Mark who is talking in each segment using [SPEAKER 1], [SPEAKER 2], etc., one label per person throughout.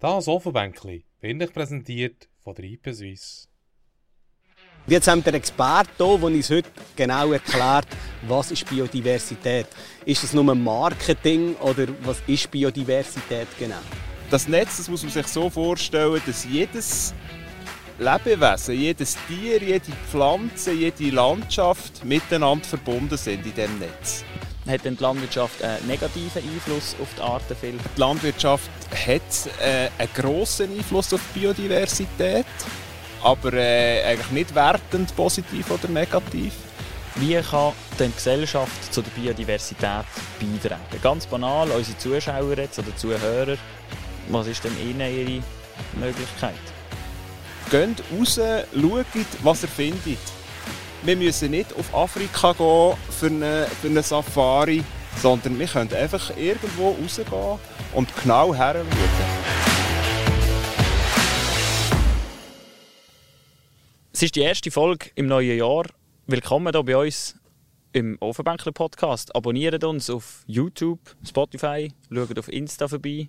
[SPEAKER 1] Das Ofenbänkli bin ich präsentiert von der IP Suisse.
[SPEAKER 2] Jetzt haben wir einen Experten hier, der uns heute genau erklärt, was ist Biodiversität. Ist es nur Marketing oder was ist Biodiversität genau?
[SPEAKER 3] Das Netz das muss man sich so vorstellen, dass jedes Lebewesen, jedes Tier, jede Pflanze, jede Landschaft miteinander verbunden sind in diesem Netz.
[SPEAKER 4] Hat die Landwirtschaft einen negativen Einfluss auf die Artenvielfalt?
[SPEAKER 3] Die Landwirtschaft hat äh, einen grossen Einfluss auf die Biodiversität, aber äh, eigentlich nicht wertend positiv oder negativ.
[SPEAKER 4] Wie kann denn die Gesellschaft zu der Biodiversität beitragen? Ganz banal, unsere Zuschauer jetzt oder Zuhörer, was ist denn ihnen ihre Möglichkeit?
[SPEAKER 3] Geht raus, schaut, was ihr findet. Wir müssen nicht auf Afrika gehen für eine, für eine Safari, sondern wir können einfach irgendwo rausgehen und genau heranschauen.
[SPEAKER 4] Es ist die erste Folge im neuen Jahr. Willkommen hier bei uns im Ofenbänkler Podcast. Abonniert uns auf YouTube, Spotify, schaut auf Insta vorbei.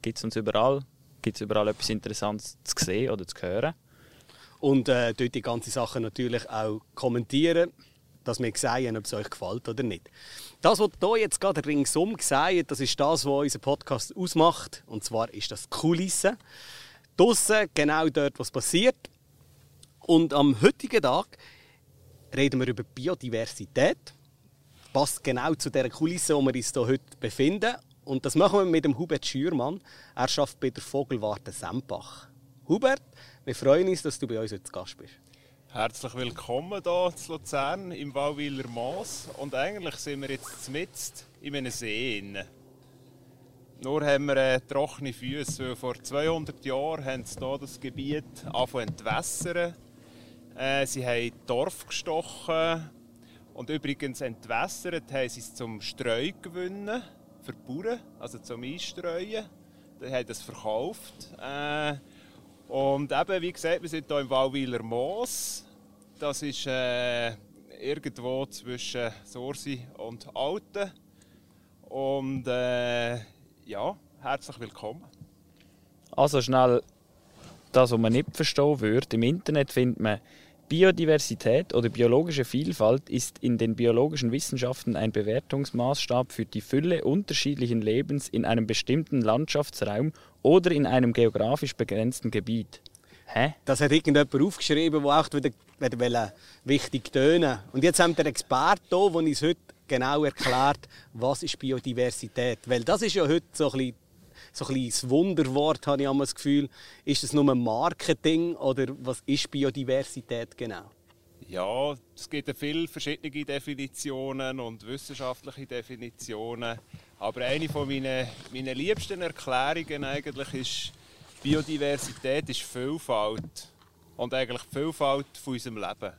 [SPEAKER 4] Gibt es uns überall. Gibt es überall etwas Interessantes zu sehen oder zu hören.
[SPEAKER 2] Und äh, dort die ganze Sache natürlich auch kommentieren, dass wir sehen, ob es euch gefällt oder nicht. Das, was hier jetzt gerade ringsum sehen, das ist das, was unseren Podcast ausmacht. Und zwar ist das Kulisse. Draussen, genau dort, was passiert. Und am heutigen Tag reden wir über Biodiversität. Passt genau zu der Kulisse, wo wir uns hier heute befinden. Und das machen wir mit dem Hubert Schürmann. Er arbeitet bei der Vogelwarte Sempach. Hubert, wir freuen uns, dass du bei uns heute Gast bist.
[SPEAKER 3] Herzlich willkommen hier zu Luzern im Wallwiler Moos. Und eigentlich sind wir jetzt mitten in einem See. Nur haben wir äh, trockene Füße, vor 200 Jahren haben sie hier das Gebiet angefangen zu entwässern. Äh, sie haben Dorf gestochen und übrigens entwässert haben sie es zum Streu gewinnen für die Bauern, also zum Einstreuen. Die haben das verkauft. Äh, und eben, wie gesagt, wir sind hier im Wallwiler Moos. Das ist äh, irgendwo zwischen Sorsi und Alten. Und äh, ja, herzlich willkommen.
[SPEAKER 4] Also schnell das, was man nicht verstehen würde. Im Internet findet man, Biodiversität oder biologische Vielfalt ist in den biologischen Wissenschaften ein Bewertungsmaßstab für die Fülle unterschiedlichen Lebens in einem bestimmten Landschaftsraum oder in einem geografisch begrenzten Gebiet. Hä?
[SPEAKER 2] Das hat irgendjemand aufgeschrieben, der auch wieder, wieder wichtig tönen Und jetzt haben wir einen Experten hier, der uns heute genau erklärt, was ist Biodiversität. Weil das ist ja heute so ein bisschen so ein das Wunderwort, habe ich immer das Gefühl. Ist es nur Marketing oder was ist Biodiversität genau?
[SPEAKER 3] Ja, es gibt viele verschiedene Definitionen und wissenschaftliche Definitionen. Aber eine von meinen, meinen liebsten Erklärungen eigentlich ist, Biodiversität ist Vielfalt. Und eigentlich die Vielfalt von unserem Leben.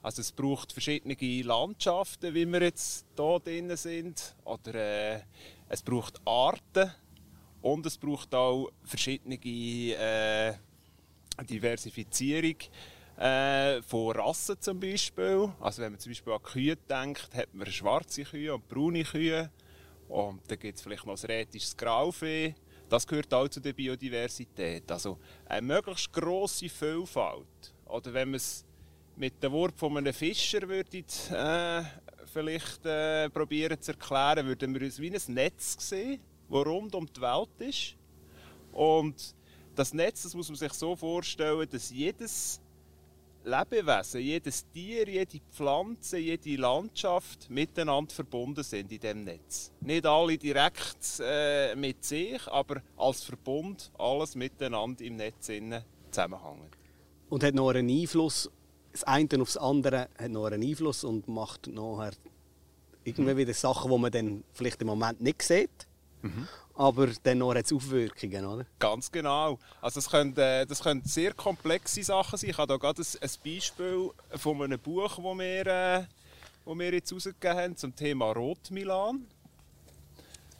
[SPEAKER 3] Also es braucht verschiedene Landschaften, wie wir jetzt hier drin sind. Oder äh, es braucht Arten. Und es braucht auch verschiedene äh, Diversifizierung äh, von Rassen zum Beispiel. Also wenn man zum Beispiel an Kühe denkt, hat man schwarze Kühe und braune Kühe. Und dann gibt es vielleicht noch ein rätisches Grauvieh. Das gehört auch zu der Biodiversität. Also eine möglichst grosse Vielfalt. Oder wenn man es mit dem Wort von einem Fischer würde, äh, vielleicht äh, zu erklären, würden wir es wie ein Netz sehen das rund um die Welt ist. Und das Netz, das muss man sich so vorstellen, dass jedes Lebewesen, jedes Tier, jede Pflanze, jede Landschaft miteinander verbunden sind in diesem Netz. Nicht alle direkt äh, mit sich, aber als Verbund alles miteinander im Netz zusammenhängen.
[SPEAKER 2] Und hat noch einen Einfluss, das eine auf das andere hat noch einen Einfluss und macht nachher irgendwie wieder Sachen, die man dann vielleicht im Moment nicht sieht. Mhm. Aber dann noch hat Aufwirkungen, oder?
[SPEAKER 3] Ganz genau. Also das können, äh, das können sehr komplexe Sachen sein. Ich habe hier gerade ein, Beispiel von einem Buch, das wir, äh, das wir jetzt herausgegeben haben zum Thema Rotmilan.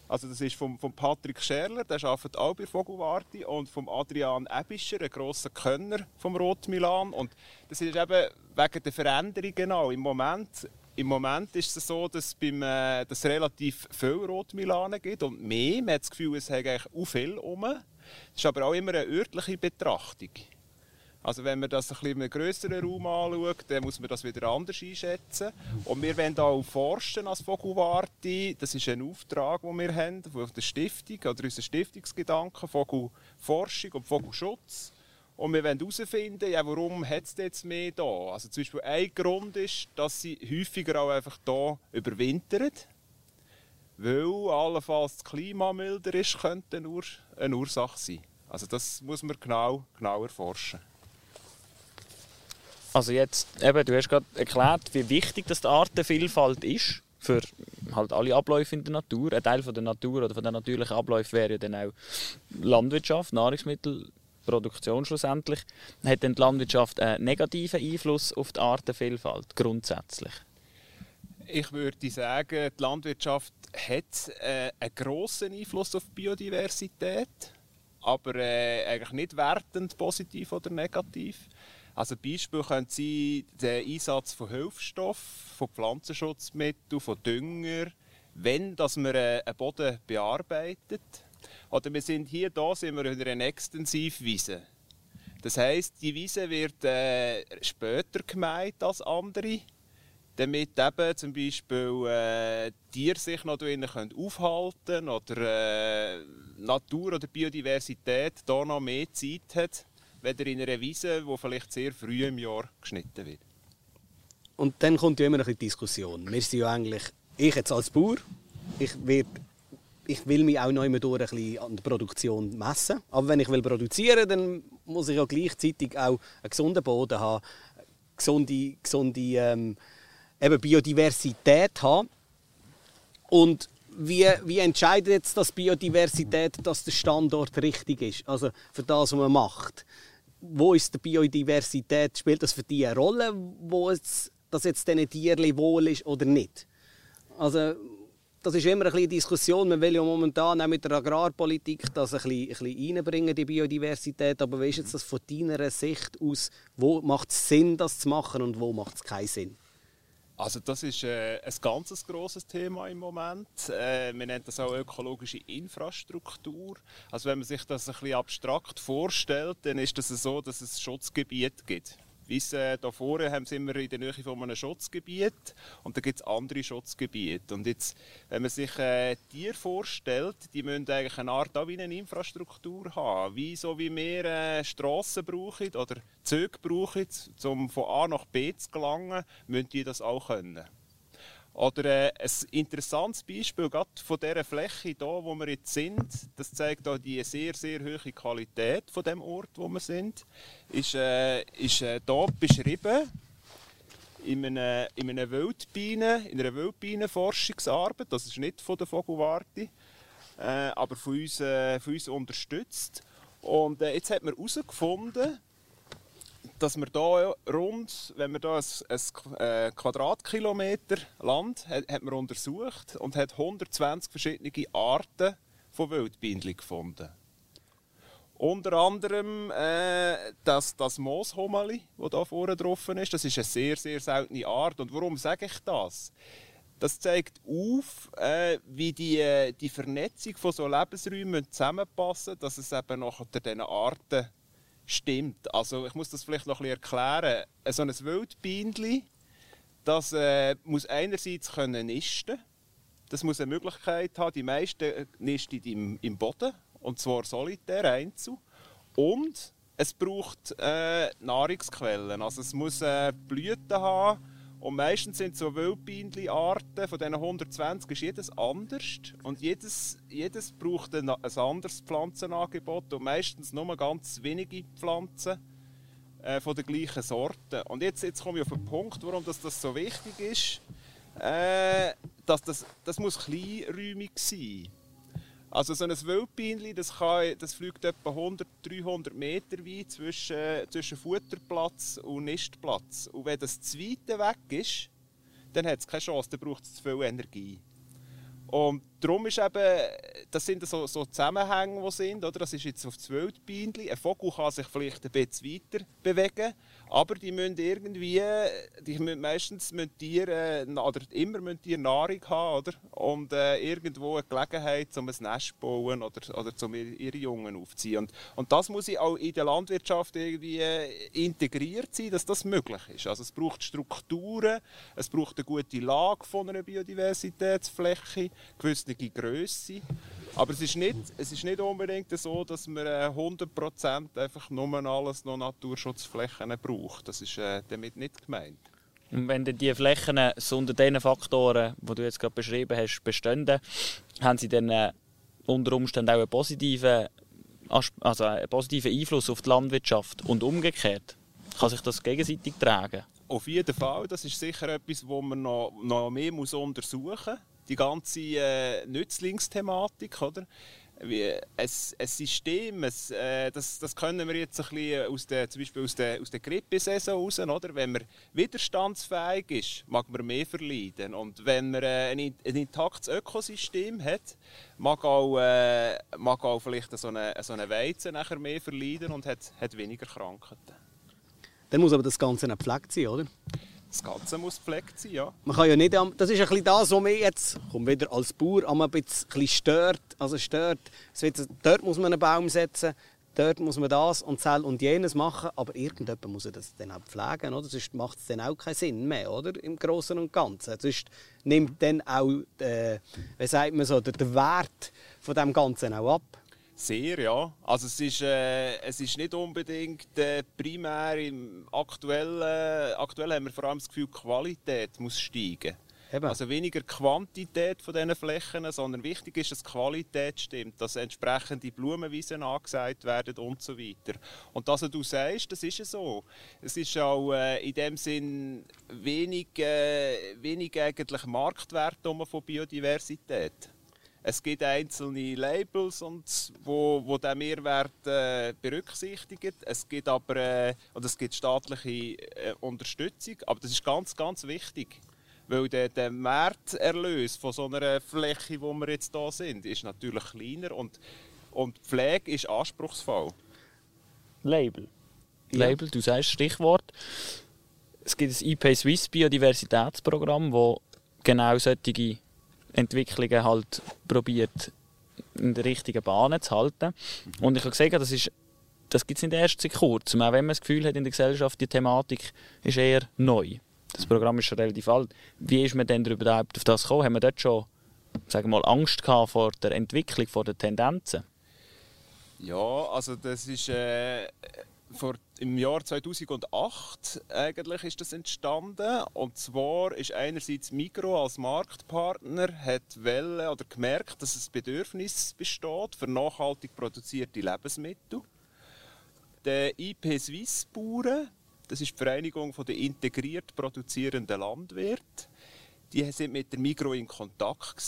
[SPEAKER 3] Also das ist von, von Patrick Scherler, der arbeitet auch bei Vogelwarte, und von Adrian Ebischer, ein grosser Könner vom Rotmilan. Und das ist eben wegen der Veränderungen auch. Im Moment im Moment ist es so, dass, beim, äh, es relativ viel Rotmilane gibt und mehr. Man hat das Gefühl, es hat eigentlich auch viel um. Das ist aber auch immer eine örtliche Betrachtung. Also wenn man das ein bisschen in einem grösseren Raum anschaut, dann muss man das wieder anders einschätzen. Und wir wollen auch forschen als Vogelwarte. Das ist ein Auftrag, den wir haben von der Stiftung oder unser Stiftungsgedanken, Vogelforschung und Vogelschutz. Und wir wollen herausfinden, ja, warum es jetzt mehr da? Also zum Beispiel ein Grund ist, dass sie häufiger auch einfach hier überwintern. Weil allenfalls das Klima milder ist, könnte nur eine Ursache sein. Also das muss man genau, genau erforschen.
[SPEAKER 4] Also jetzt, eben, du hast gerade erklärt, wie wichtig das die Artenvielfalt ist für halt alle Abläufe in der Natur. Ein Teil von der Natur oder von den natürlichen Abläufen wäre ja dann auch Landwirtschaft, Nahrungsmittelproduktion schlussendlich. Hat denn die Landwirtschaft einen negativen Einfluss auf die Artenvielfalt grundsätzlich?
[SPEAKER 3] Ich würde sagen, die Landwirtschaft hat äh, einen grossen Einfluss auf die Biodiversität, aber äh, eigentlich nicht wertend positiv oder negativ. Also Beispiel könnte sein der Einsatz von Hilfsstoffen, von Pflanzenschutzmitteln, von Dünger, wenn dass man äh, einen Boden bearbeitet. Oder wir sind hier da sind wir in einer Extensivwiese. Das heißt, die Wiese wird äh, später gemeint als andere, damit eben zum Beispiel äh, Tiere sich noch drinnen aufhalten können oder äh, Natur oder Biodiversität da noch mehr Zeit hat weder in einer Wiese, die vielleicht sehr früh im Jahr geschnitten wird.
[SPEAKER 2] Und dann kommt ja immer eine Diskussion. Wir sind ja eigentlich, ich jetzt als Bauer, ich, werd, ich will mich auch noch immer durch ein bisschen an der Produktion messen. Aber wenn ich will produzieren dann muss ich ja gleichzeitig auch einen gesunden Boden haben, gesunde, gesunde ähm, eben Biodiversität haben. Und wie, wie entscheidet jetzt das Biodiversität, dass der Standort richtig ist? Also für das, was man macht wo ist die Biodiversität, spielt das für die eine Rolle, wo es, dass jetzt diesen Tieren wohl ist oder nicht? Also, das ist immer ein bisschen Diskussion. Man will ja momentan auch mit der Agrarpolitik das ein bisschen, ein bisschen reinbringen, die Biodiversität. Aber wie ist jetzt das von deiner Sicht aus? Wo macht es Sinn, das zu machen und wo macht es keinen Sinn?
[SPEAKER 3] Also das ist äh, ein ganz grosses Thema im Moment. Äh, wir nennen das auch ökologische Infrastruktur. Also wenn man sich das ein bisschen abstrakt vorstellt, dann ist das so, dass es Schutzgebiete gibt. Äh, da vorne haben sind wir in der Nähe von einem Schutzgebiet und da gibt es andere Schutzgebiete. Und jetzt, wenn man sich äh, Tiere vorstellt, die müssen eigentlich eine Art wie eine Infrastruktur haben. Wie so wie wir äh, Strassen brauchen oder Züge brauchen, um von A nach B zu gelangen, müssen die das auch können. Oder äh, ein interessantes Beispiel gerade von dieser Fläche hier, wo wir jetzt sind, das zeigt auch die sehr, sehr hohe Qualität von dem Ort, wo wir sind, ist, äh, ist äh, beschrieben in einer, in einer Wildbiene, in einer Wildbienenforschungsarbeit. Das ist nicht von der Vogelwarte, äh, aber von uns, äh, von uns unterstützt. Und äh, jetzt hat man herausgefunden, dass wir hier rund, wenn wir hier ein, ein äh, Quadratkilometer Land hat, hat man untersucht und hat 120 verschiedene Arten von Wildbienen gefunden. Unter anderem äh, das, das Mooshummeli, das hier vorne drauf ist. Das ist eine sehr, sehr seltene Art. Und warum sage ich das? Das zeigt auf, äh, wie die, äh, die Vernetzung von so Lebensräumen zusammenpassen, dass es eben nachher diesen Arten stimmt. Also ich muss das vielleicht noch ein bisschen erklären. So ein Wildbienchen, das äh, muss einerseits können nisten. Das muss eine Möglichkeit haben. Die meisten nisten im, im Boden und zwar solitär einzeln. Und es braucht äh, Nahrungsquellen. Also es muss äh, Blüten haben und meistens sind so Wildbienenarten, von diesen 120 ist jedes anders. Und jedes, jedes braucht ein, ein anderes Pflanzenangebot und meistens nur ganz wenige Pflanzen äh, von der gleichen Sorte. Und jetzt, jetzt komme ich auf den Punkt, warum das, das so wichtig ist. Äh, dass das, das muss kleinräumig sein. Also so ein Wildbienchen, das, das fliegt etwa 100, 300 Meter weit zwischen, zwischen Futterplatz und Nistplatz. Und wenn das zu weit weg ist, dann hat es keine Chance, dann braucht es zu viel Energie. Und darum ist eben, das sind so, so Zusammenhänge, die sind, oder? Das ist jetzt auf das Wildbienchen. Ein Vogel kann sich vielleicht ein bisschen weiter bewegen, aber die müssen irgendwie, die müssen meistens müssen Tiere, oder immer müssen Tiere Nahrung haben, oder? Und äh, irgendwo eine Gelegenheit, um ein Nest zu bauen oder, oder um ihre Jungen aufzuziehen. Und, und das muss auch in der Landwirtschaft irgendwie äh, integriert sein, dass das möglich ist. Also es braucht Strukturen, es braucht eine gute Lage von einer Biodiversitätsfläche, gewisse Größe. Aber es ist, nicht, es ist nicht unbedingt so, dass man 100% äh, einfach nur alles noch Naturschutzflächen braucht. Das ist äh, damit nicht gemeint.
[SPEAKER 4] Und wenn dann die Flächen so unter diesen Faktoren, die du jetzt gerade beschrieben hast, bestehen, haben sie dann äh, unter Umständen auch einen positiven, also einen positiven Einfluss auf die Landwirtschaft und umgekehrt? Kann sich das gegenseitig tragen?
[SPEAKER 3] Auf jeden Fall. Das ist sicher etwas, das man noch, noch mehr muss untersuchen muss. Die ganze äh, Nützlingsthematik, oder? Wie ein, ein System, ein, äh, das, das können wir jetzt ein bisschen aus der, zum Beispiel aus der, aus der Grippesaison raus, oder? Wenn man widerstandsfähig ist, mag man mehr verleiden. Und wenn man äh, ein, ein intaktes Ökosystem hat, mag auch, äh, mag auch vielleicht so eine, so eine Weizen nachher mehr verleiden und hat, hat weniger Krankheiten.
[SPEAKER 2] Dann muss aber das Ganze nicht gepflegt sein, oder?
[SPEAKER 3] Das Ganze muss gepflegt sein, ja.
[SPEAKER 2] Man kann ja nicht, das ist ein bisschen das, was mich jetzt, komm wieder als Bauer, ein bisschen stört. Also stört, dort muss man einen Baum setzen, dort muss man das und das und jenes machen, aber irgendjemand muss das dann auch pflegen, oder? Sonst macht es dann auch keinen Sinn mehr, oder? Im Großen und Ganzen. Sonst nimmt dann auch, äh, wie sagt man so, der Wert von dem Ganzen auch ab.
[SPEAKER 3] Sehr, ja. Also es ist, äh, es ist nicht unbedingt äh, primär im aktuellen, aktuell haben wir vor allem das Gefühl, die Qualität muss steigen. Eben. Also weniger Quantität von diesen Flächen, sondern wichtig ist, dass die Qualität stimmt, dass entsprechende Blumenwiesen angesagt werden und so weiter. Und das, was du sagst, das ist ja so. Es ist auch äh, in dem Sinn wenig, äh, wenig eigentlich Marktwert von Biodiversität. Es gibt einzelne Labels, und wo, wo der Mehrwert äh, berücksichtigt. Es gibt aber äh, oder es gibt staatliche äh, Unterstützung, aber das ist ganz, ganz wichtig. Weil der, der Markterlös von so einer Fläche, wo wir jetzt da sind, ist natürlich kleiner und, und Pflege ist anspruchsvoll.
[SPEAKER 4] Label. Ja. Label, du sagst Stichwort. Es gibt das IP Swiss Biodiversitätsprogramm, wo genau solche Entwicklungen halt probiert in der richtigen Bahn zu halten. Mhm. Und ich habe gesagt, das ist das gibt es nicht erst seit kurzem. Auch wenn man das Gefühl hat in der Gesellschaft, die Thematik ist eher neu. Das Programm ist schon relativ alt. Wie ist man denn überhaupt auf das gekommen? Haben wir dort schon sagen wir mal, Angst gehabt vor der Entwicklung, vor den Tendenzen?
[SPEAKER 3] Ja, also das ist äh, vor, im Jahr 2008 eigentlich ist das entstanden. Und zwar ist einerseits Migro als Marktpartner hat welle oder gemerkt, dass es Bedürfnis besteht für nachhaltig produzierte Lebensmittel. Der IP Swiss Bauern, das ist die Vereinigung der integriert produzierenden Landwirte, die sind mit der Migro in Kontakt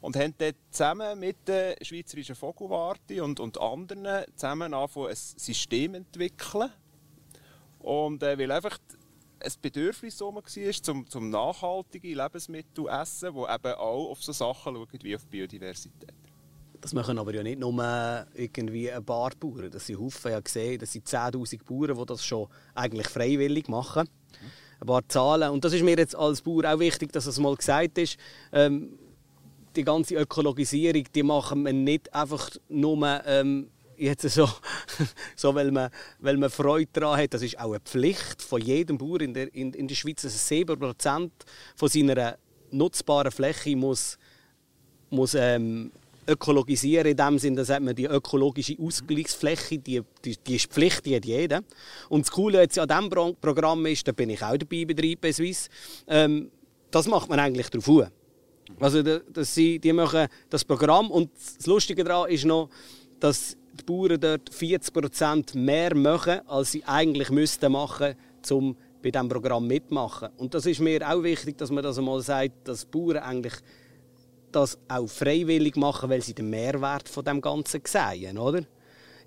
[SPEAKER 3] und haben dort zusammen mit der Schweizerischen Vogelwarte und, und anderen zusammen angefangen, ein System entwickeln. Und äh, weil einfach ein Bedürfnis war, zum, zum nachhaltige Lebensmittel zu essen, die eben auch auf so Sachen schauen wie auf Biodiversität.
[SPEAKER 2] Das machen aber ja nicht nur irgendwie ein paar Bauern. Das sind Haufen ja gesehen, das sind 10'000 Bauern, die das schon eigentlich freiwillig machen. Ein paar Zahlen. Und das ist mir jetzt als Bauer auch wichtig, dass das mal gesagt ist. Ähm, die ganze Ökologisierung, die machen wir nicht einfach nur ähm, jetzt so, so weil, man, weil man Freude daran hat. Das ist auch eine Pflicht von jedem Bauer in der, in, in der Schweiz. Also 7% von seiner nutzbaren Fläche muss, muss ähm, ökologisieren. In dem Sinne, dass man die ökologische Ausgleichsfläche, die, die, die ist Pflicht, die hat jeder. Und das Coole jetzt an diesem Programm ist, da bin ich auch dabei bei 3 Swiss, ähm, das macht man eigentlich darauf also, dass sie, die machen das Programm und das Lustige daran ist noch, dass die Bauern dort 40% mehr machen, als sie eigentlich müssten machen, um bei diesem Programm mitmachen. Und das ist mir auch wichtig, dass man das einmal sagt, dass die Bauern eigentlich das auch freiwillig machen, weil sie den Mehrwert von dem Ganzen sehen, oder?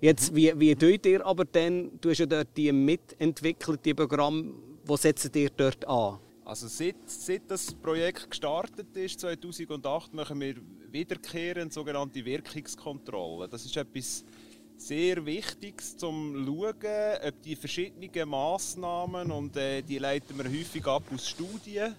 [SPEAKER 2] Jetzt, wie, wie tut ihr aber denn, du hast ja dort die mitentwickelt, die Programme, wo setzt ihr dort an?
[SPEAKER 3] Also seit, seit das Projekt gestartet ist, 2008, machen wir wiederkehrend sogenannte Wirkungskontrollen. Das ist etwas sehr Wichtiges, um zu schauen, ob die verschiedenen Massnahmen, und äh, die leiten wir häufig ab aus Studien,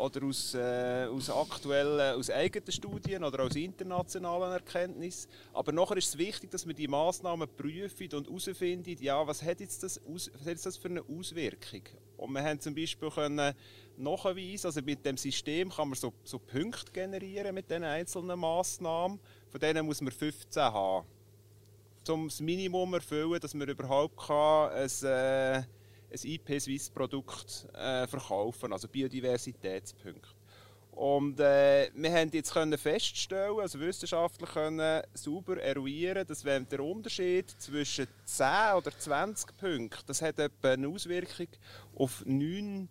[SPEAKER 3] oder aus, äh, aus aktuellen, aus eigenen Studien oder aus internationalen Erkenntnissen. Aber nachher ist es wichtig, dass wir die Massnahmen prüfen und herausfinden, ja, was hat jetzt das, was hat jetzt das für eine Auswirkung? Und wir haben zum Beispiel können nachweisen, also mit dem System kann man so, so Punkte generieren mit den einzelnen Massnahmen. Von denen muss man 15 haben, um das Minimum erfüllen, dass man überhaupt kann, ein äh, ein IP-Swiss-Produkt äh, verkaufen, also Biodiversitätspunkte. Und äh, wir haben jetzt können feststellen, also wissenschaftlich können sauber eruieren, dass wenn der Unterschied zwischen 10 oder 20 Punkten, das hat etwa eine Auswirkung auf 9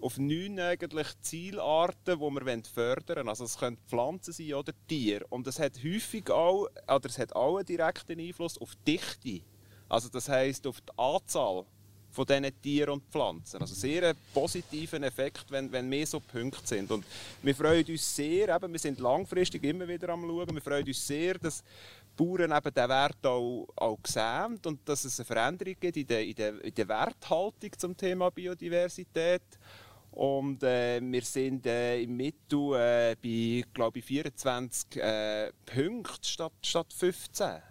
[SPEAKER 3] auf neun eigentlich Zielarten, die wir fördern wollen. Also es können Pflanzen sein oder Tiere. Und es hat häufig auch, oder es hat auch einen direkten Einfluss auf die Dichte. Also das heißt auf die Anzahl von diesen Tieren und Pflanzen. Also sehr einen positiven Effekt, wenn, wenn mehr so Punkte sind. Und wir freuen uns sehr, eben, wir sind langfristig immer wieder am Schauen, wir freuen uns sehr, dass Bauern eben diesen Wert auch, auch sehen und dass es eine Veränderung gibt in der, in der, in der Werthaltung zum Thema Biodiversität. Und äh, wir sind äh, im Mittel äh, bei glaube ich, 24 äh, Punkten statt, statt 15.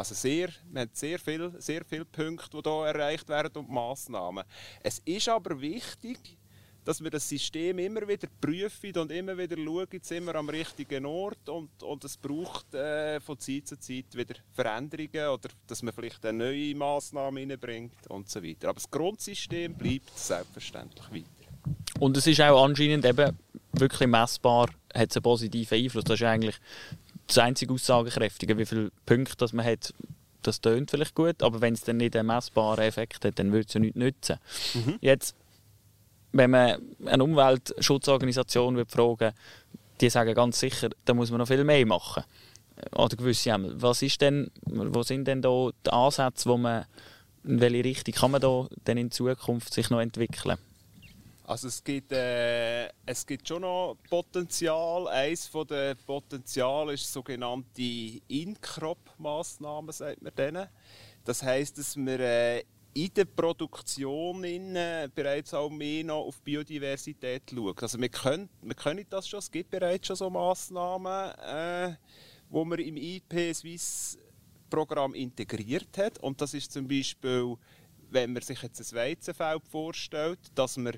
[SPEAKER 3] Also sehr, wir haben sehr viele sehr viel Punkte, die hier erreicht werden und Massnahmen. Es ist aber wichtig, dass wir das System immer wieder prüfen und immer wieder schauen, sind wir am richtigen Ort und, und es braucht äh, von Zeit zu Zeit wieder Veränderungen oder dass man vielleicht eine neue Massnahme hineinbringt und so weiter. Aber das Grundsystem bleibt selbstverständlich weiter.
[SPEAKER 4] Und es ist auch anscheinend eben wirklich messbar, hat einen positiven Einfluss. Das ist eigentlich das einzige Aussagekräftige, wie viele Punkte das man hat, das tönt vielleicht gut, aber wenn es dann nicht einen messbaren Effekt hat, dann würde es ja nichts nützen. Mhm. Jetzt, wenn man eine Umweltschutzorganisation wird fragen die sagen ganz sicher, da muss man noch viel mehr machen. Oder gewisse Was ist denn, wo sind denn da die Ansätze, wo man, in welche Richtung kann man da denn in Zukunft sich noch entwickeln?
[SPEAKER 3] Also es gibt, äh, es gibt schon noch Potenzial. Eines der Potenzial ist sogenannte In-Crop-Massnahmen, sagt man denen. Das heisst, dass wir äh, in der Produktion in, äh, bereits auch mehr noch auf Biodiversität schauen. Also wir können, wir können das schon, es gibt bereits schon so Massnahmen, äh, wo man im IP Swiss Programm integriert hat. Und das ist zum Beispiel, wenn man sich jetzt ein Weizenfeld vorstellt, dass man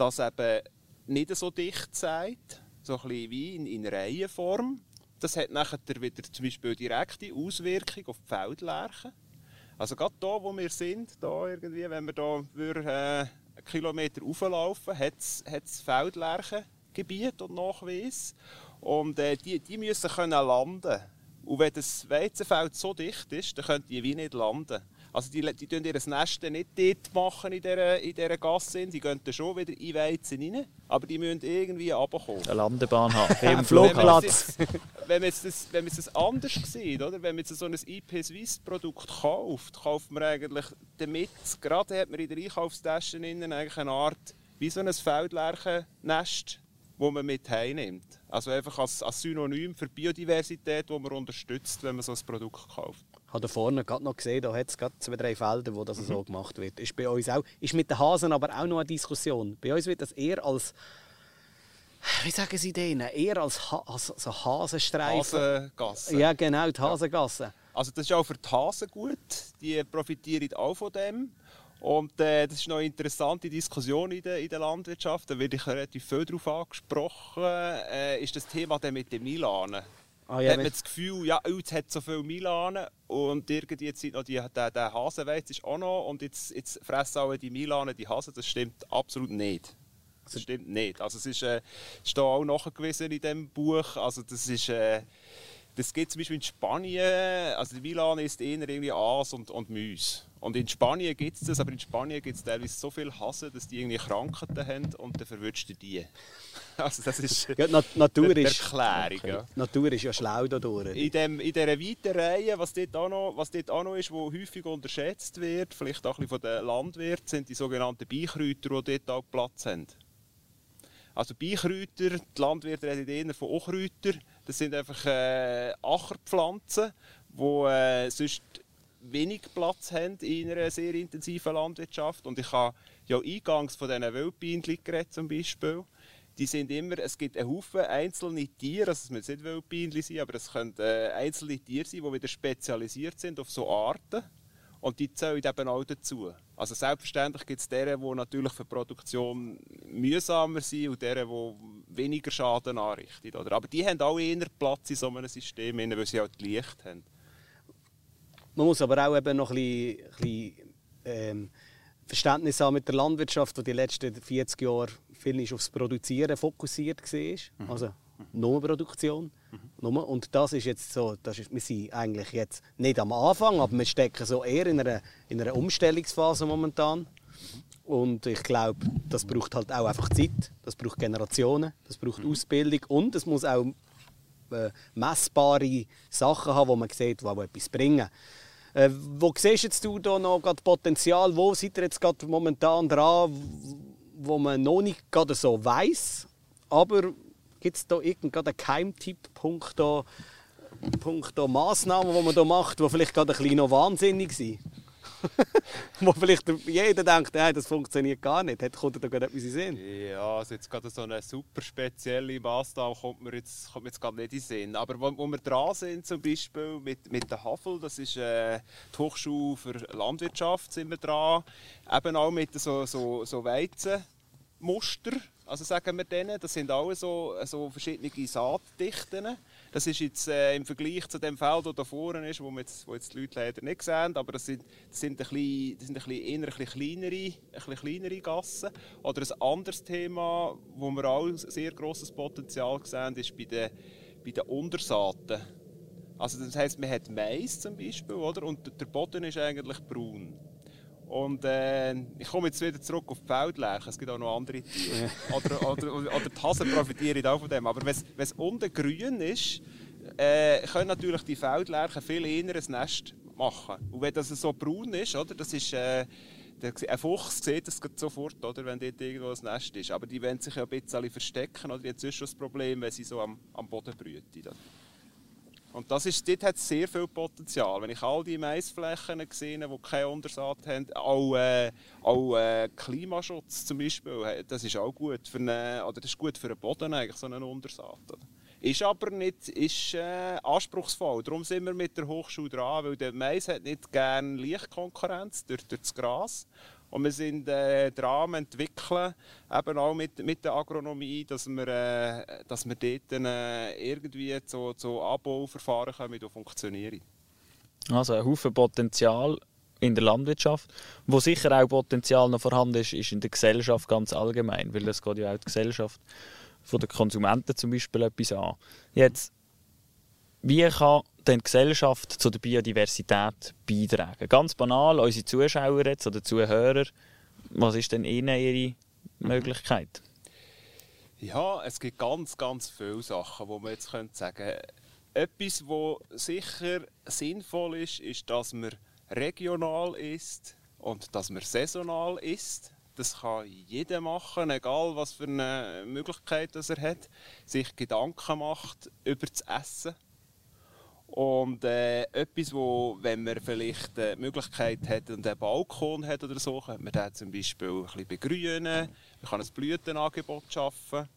[SPEAKER 3] das eben nicht so dicht sagt, so ein bisschen wie in, in Reihenform. Das hat nachher wieder zum Beispiel direkte Auswirkung auf die Feldlärchen. Also gerade hier, wo wir sind, da irgendwie, wenn wir da würden, äh, einen Kilometer rauflaufen, hat es Feldlärchengebiet und Nachweis. Und äh, die, die müssen können landen. Und wenn das Weizenfeld so dicht ist, dann können die wie nicht landen. Also die, die tun ihr Nest nicht dort machen in dieser, in dieser Gasse. Sie gehen dann schon wieder in Weizen rein, aber die müssen irgendwie runterkommen.
[SPEAKER 4] Eine Landebahn haben,
[SPEAKER 2] im Flugplatz.
[SPEAKER 3] Wenn man es wenn das anders sieht, oder? wenn man jetzt so ein IP Swiss Produkt kauft, kauft man eigentlich damit, gerade hat man in der Einkaufstasche eigentlich eine Art, wie so ein Feldlärchennest, das man mit heimnimmt. Also einfach als, als Synonym für Biodiversität, die man unterstützt, wenn man so ein Produkt kauft.
[SPEAKER 2] Ich habe da vorne gerade noch gesehen, da hat es gerade zwei, drei Felder, wo das mhm. so gemacht wird. Ist bei uns auch, ist mit den Hasen aber auch noch eine Diskussion. Bei uns wird das eher als, wie sagen Sie denen, eher als, ha als so Hasenstreifen.
[SPEAKER 3] Hasengasse.
[SPEAKER 2] Ja genau, die Hasengasse. Ja.
[SPEAKER 3] Also das ist auch für die Hasen gut, die profitieren auch von dem. Und äh, das ist noch eine interessante Diskussion in der, in der Landwirtschaft. Da werde ich relativ viel darauf angesprochen. Äh, ist das Thema mit den Milanen. Ah, ja, hat man das Gefühl, ja, oh, jetzt hat so viel Milanen und irgendwie jetzt sind noch die, der, der Hasenweiz ist auch noch und jetzt, jetzt fressen alle die Milanen die Hasen. Das stimmt absolut nicht. Das stimmt nicht. Also es ist, äh, steht auch nachgewiesen in diesem Buch. Also das ist... Äh, das gibt zum Beispiel in Spanien, also die Milan ist eher irgendwie Aas und, und Müs. Und in Spanien gibt es das, aber in Spanien gibt es teilweise so viel Hasse, dass die irgendwie Krankheiten haben und dann verwünscht die.
[SPEAKER 2] Also das ist ja, Nat Natur
[SPEAKER 3] die
[SPEAKER 2] Erklärung. Okay.
[SPEAKER 3] Ja.
[SPEAKER 2] Natur ist ja schlau dadurch.
[SPEAKER 3] In, dem, in dieser weiten Reihe, was dort, auch noch, was dort auch noch ist, wo häufig unterschätzt wird, vielleicht auch ein bisschen von den Landwirten, sind die sogenannten Beikräuter, die dort auch Platz haben. Also Beikräuter, die Landwirte reden eher von Unkräuter. Das sind einfach äh, Ackerpflanzen, die äh, sonst wenig Platz haben in einer sehr intensiven Landwirtschaft. Und ich habe ja eingangs von diesen Wildbienen geredet zum Beispiel. Die sind immer, es gibt einen Haufen einzelne Tiere, also es müssen nicht Wildbienen sein, aber es können äh, einzelne Tiere sein, die wieder spezialisiert sind auf so Arten. Und die zählen eben auch dazu. Also selbstverständlich gibt es deren, die natürlich für die Produktion mühsamer sind und deren, die weniger Schaden anrichten. Oder? Aber die haben auch eher Platz in so einem System, weil sie auch die Licht haben.
[SPEAKER 2] Man muss aber auch eben noch ein bisschen, ein bisschen ähm, Verständnis haben mit der Landwirtschaft, die die letzten 40 Jahre viel aufs Produzieren fokussiert war. Mhm. Also nur Produktion. Mhm. Und das ist jetzt so, das ist, wir sind eigentlich jetzt nicht am Anfang, aber wir stecken so eher in einer, in einer Umstellungsphase momentan. Und ich glaube, das braucht halt auch einfach Zeit, das braucht Generationen, das braucht mhm. Ausbildung und es muss auch äh, messbare Sachen haben, wo man sieht, die auch etwas bringen. Äh, wo siehst jetzt du da noch Potenzial? Wo seid ihr jetzt gerade momentan dran, wo man noch nicht gerade so weiß, aber Gibt es da irgendeinen Keimtipp, Punkt da, Massnahmen, die man da macht, die vielleicht gerade ein bisschen noch wahnsinnig sind? wo vielleicht jeder denkt, hey, das funktioniert gar nicht. Hat, kommt da gerade etwas in Sinn?
[SPEAKER 3] Ja, also jetzt gerade so eine super spezielle Maßnahme kommt mir jetzt, kommt mir jetzt gerade nicht in Sinn. Aber wo, wo wir dran sind, zum Beispiel mit, mit der Havel, das ist äh, die Hochschule für Landwirtschaft, sind wir dran. Eben auch mit so, so, so Weizenmuster also sagen wir denen, das sind alle so, so verschiedene Saatdichten. Das ist jetzt äh, im Vergleich zu dem Feld, das da vorne ist, wo, jetzt, wo jetzt die Leute leider nicht sehen, aber das sind, das sind, ein bisschen, das sind ein bisschen, eher ein bisschen kleinere, ein bisschen kleinere Gassen. Oder ein anderes Thema, wo wir auch sehr grosses Potenzial sehen, ist bei den, bei den Untersaaten. Also das heisst, man hat Mais zum Beispiel, oder? und der Boden ist eigentlich braun. Und äh, ich komme jetzt wieder zurück auf die Feldlärchen. Es gibt auch noch andere Tiere. oder, oder, oder die Hasen profitieren auch von dem. Aber wenn es unten grün ist, äh, können natürlich die Feldlärchen viel eher ein Nest machen. Und wenn das so braun ist, oder, das ist... Äh, ein Fuchs sieht das sofort, oder, wenn dort irgendwo ein Nest ist. Aber die wollen sich ja ein bisschen verstecken. Oder die haben sonst schon das Problem, wenn sie so am, am Boden brüten. Und das ist, dort hat es sehr viel Potenzial. Wenn ich all die Maisflächen sehe, die keine Untersaat haben, auch, äh, auch äh, Klimaschutz zum Beispiel, das ist auch gut für, eine, oder das ist gut für den Boden, eigentlich, so eine Untersaat. Ist aber nicht ist, äh, anspruchsvoll. Darum sind wir mit der Hochschule dran, weil der Mais hat nicht gerne Lichtkonkurrenz durch, durch das Gras. Und wir sind äh, dran entwickeln, eben auch mit, mit der Agronomie, dass wir, äh, dass wir dort äh, irgendwie zu, zu Abbauverfahren kommen, die funktionieren.
[SPEAKER 4] Also ein Haufen Potenzial in der Landwirtschaft. Wo sicher auch Potenzial noch vorhanden ist, ist in der Gesellschaft ganz allgemein, weil das geht ja auch die Gesellschaft von den Konsumenten zum Beispiel etwas an. Jetzt, wie kann denn die Gesellschaft zu der Biodiversität beitragen? Ganz banal, unsere Zuschauer jetzt oder Zuhörer, was ist denn ihnen ihre Möglichkeit?
[SPEAKER 3] Ja, es gibt ganz, ganz viele Sachen, wo man jetzt sagen könnte. Etwas, was sicher sinnvoll ist, ist, dass man regional ist und dass man saisonal ist. Das kann jeder machen, egal was für eine Möglichkeit er hat. Sich Gedanken macht über das Essen und äh, etwas, wo, wenn man vielleicht äh, die Möglichkeit hat und einen Balkon hat oder so, könnte man den zum Beispiel ein bisschen begrünen. Man kann ein Blütenangebot schaffen.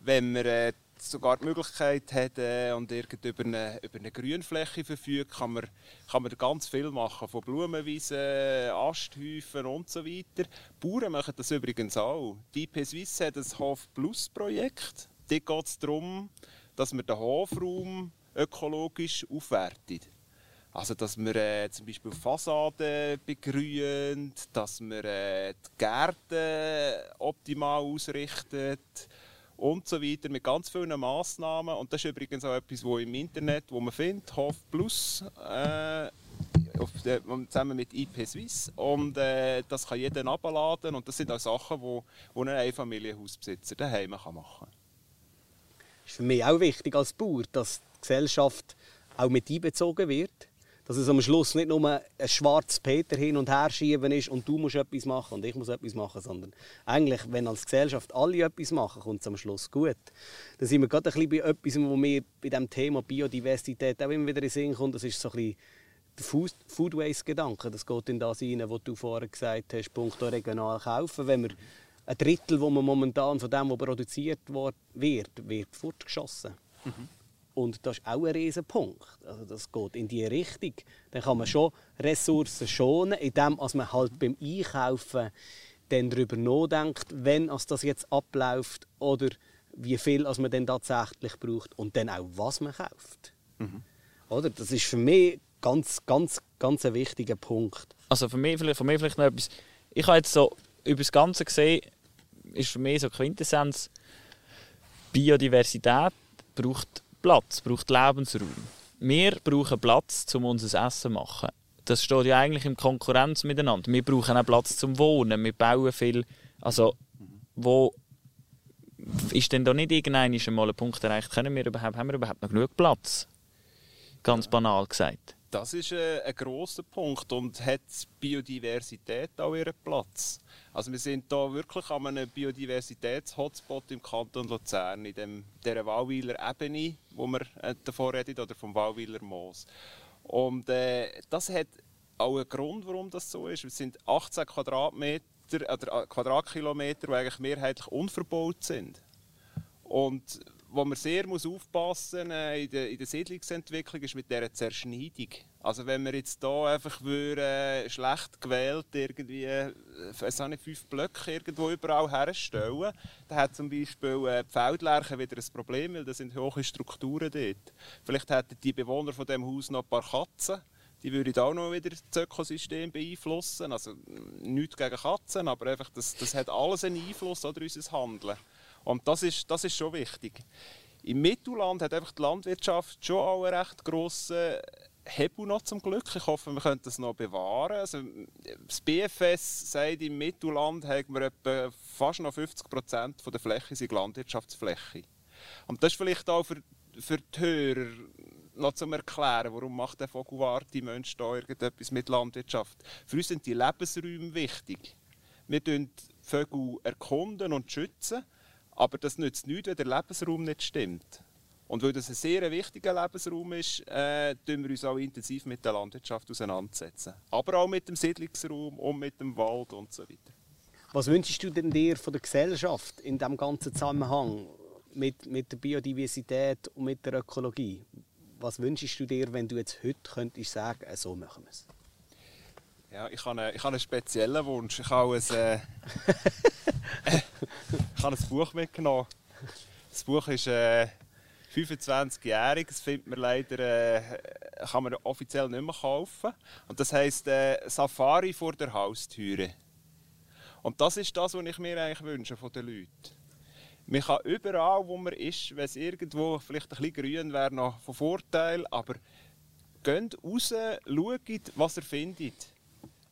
[SPEAKER 3] Wenn man äh, sogar die Möglichkeit hat äh, und irgend über eine, über eine Grünfläche verfügt, kann man, kann man ganz viel machen. Von Blumenwiesen, Asthäufen und so weiter. Die Bauern machen das übrigens auch. Die IP Suisse hat ein Hof Plus Projekt. Dort geht es darum, dass man den Hofraum ökologisch aufwertet. Also, dass wir äh, zum Beispiel Fassaden begrünen, dass wir äh, die Gärten optimal ausrichten und so weiter, mit ganz vielen Massnahmen. Und das ist übrigens auch etwas, wo im Internet, wo man findet, Hof Plus, äh, der, zusammen mit IP Suisse. Und äh, das kann jeder abladen und das sind auch Sachen, die, die ein Einfamilienhausbesitzer daheim machen kann.
[SPEAKER 2] Das ist für mich auch wichtig als Bauer, dass Gesellschaft auch mit einbezogen wird. Dass es am Schluss nicht nur ein schwarzes Peter hin und her schieben ist und du musst etwas machen und ich muss etwas machen, sondern eigentlich, wenn als Gesellschaft alle etwas machen, kommt es am Schluss gut. Da sind wir gerade ein bisschen bei etwas, wo mir bei dem Thema Biodiversität auch immer wieder in den Sinn kommt. Das ist so ein bisschen der Food, Waste-Gedanke. Das geht in das rein, was du vorher gesagt hast, punkto regional kaufen. Wenn wir ein Drittel, wo man momentan von dem, was produziert wird, wird fortgeschossen. Mhm. Und das ist auch ein riesen Punkt. Also das geht in die Richtung. Dann kann man schon Ressourcen schonen, indem man halt beim Einkaufen dann darüber nachdenkt, wenn als das jetzt abläuft oder wie viel als man dann tatsächlich braucht und dann auch was man kauft. Mhm. Oder? Das ist für mich ganz, ganz, ganz ein wichtiger Punkt.
[SPEAKER 4] Also für mich, für mich vielleicht noch etwas. Ich habe jetzt so über das Ganze gesehen, ist für mich so Quintessenz, Biodiversität braucht Platz, braucht Lebensraum. Wir brauchen Platz, um unser Essen zu machen. Das steht ja eigentlich in Konkurrenz miteinander. Wir brauchen auch Platz zum Wohnen. Wir bauen viel. Also, wo ist denn da nicht irgendein Punkt erreicht? Können wir überhaupt, haben wir überhaupt noch genug Platz? Ganz banal gesagt.
[SPEAKER 3] Das ist ein, ein grosser Punkt und hat Biodiversität auch ihren Platz. Also wir sind hier wirklich an einem Biodiversitäts-Hotspot im Kanton Luzern, in dem, dieser Wallwiler Ebene, wo wir äh, davor reden, oder vom Wallwiler Moos. Und äh, das hat auch einen Grund, warum das so ist. Es sind 18 Quadratmeter, oder äh, Quadratkilometer, die eigentlich mehrheitlich unverbaut sind. Und wo man sehr muss aufpassen muss äh, in, der, in der Siedlungsentwicklung ist mit dieser Zerschneidung. Also wenn wir jetzt hier einfach würden, äh, schlecht gewählt irgendwie, äh, nicht, fünf Blöcke irgendwo überall herstellen, dann hat zum Beispiel äh, die Feldlerche wieder ein Problem, weil das sind hohe Strukturen dort. Vielleicht hätten die Bewohner von dem Haus noch ein paar Katzen, die würden auch noch wieder das Ökosystem beeinflussen. Also nichts gegen Katzen, aber einfach das, das hat alles einen Einfluss auf unser Handeln. Und das ist, das ist schon wichtig. Im Mittelland hat einfach die Landwirtschaft schon auch einen recht grossen Hebel noch zum Glück. Ich hoffe, wir können das noch bewahren. Also, das BFS sagt, im Mittelland haben wir etwa fast noch 50 Prozent der Fläche sind Landwirtschaftsfläche. Und das ist vielleicht auch für, für die Hörer noch zum Erklären, warum macht der Vogelwart Mensch da irgendetwas mit Landwirtschaft. Für uns sind die Lebensräume wichtig. Wir erkunden Vögel erkunden und schützen. Aber das nützt nichts, wenn der Lebensraum nicht stimmt. Und weil das ein sehr wichtiger Lebensraum ist, äh, wir uns auch intensiv mit der Landwirtschaft auseinandersetzen. Aber auch mit dem Siedlungsraum und mit dem Wald und so weiter.
[SPEAKER 2] Was wünschst du denn dir von der Gesellschaft in diesem ganzen Zusammenhang mit, mit der Biodiversität und mit der Ökologie? Was wünschst du dir, wenn du jetzt heute könntest sagen, äh, so machen wir es?
[SPEAKER 3] Ja, ich habe, einen, ich habe einen speziellen Wunsch. Ich habe ein, äh, ich habe ein Buch mitgenommen. Das Buch ist äh, 25-jährig. Das findet man leider äh, kann man offiziell nicht mehr kaufen. Und das heisst äh, Safari vor der Haustüre. Und das ist das, was ich mir eigentlich wünsche von den Leuten. Man kann überall, wo man ist, wenn es irgendwo vielleicht ein bisschen grün wäre, noch von Vorteil, aber geht raus, schaut, was ihr findet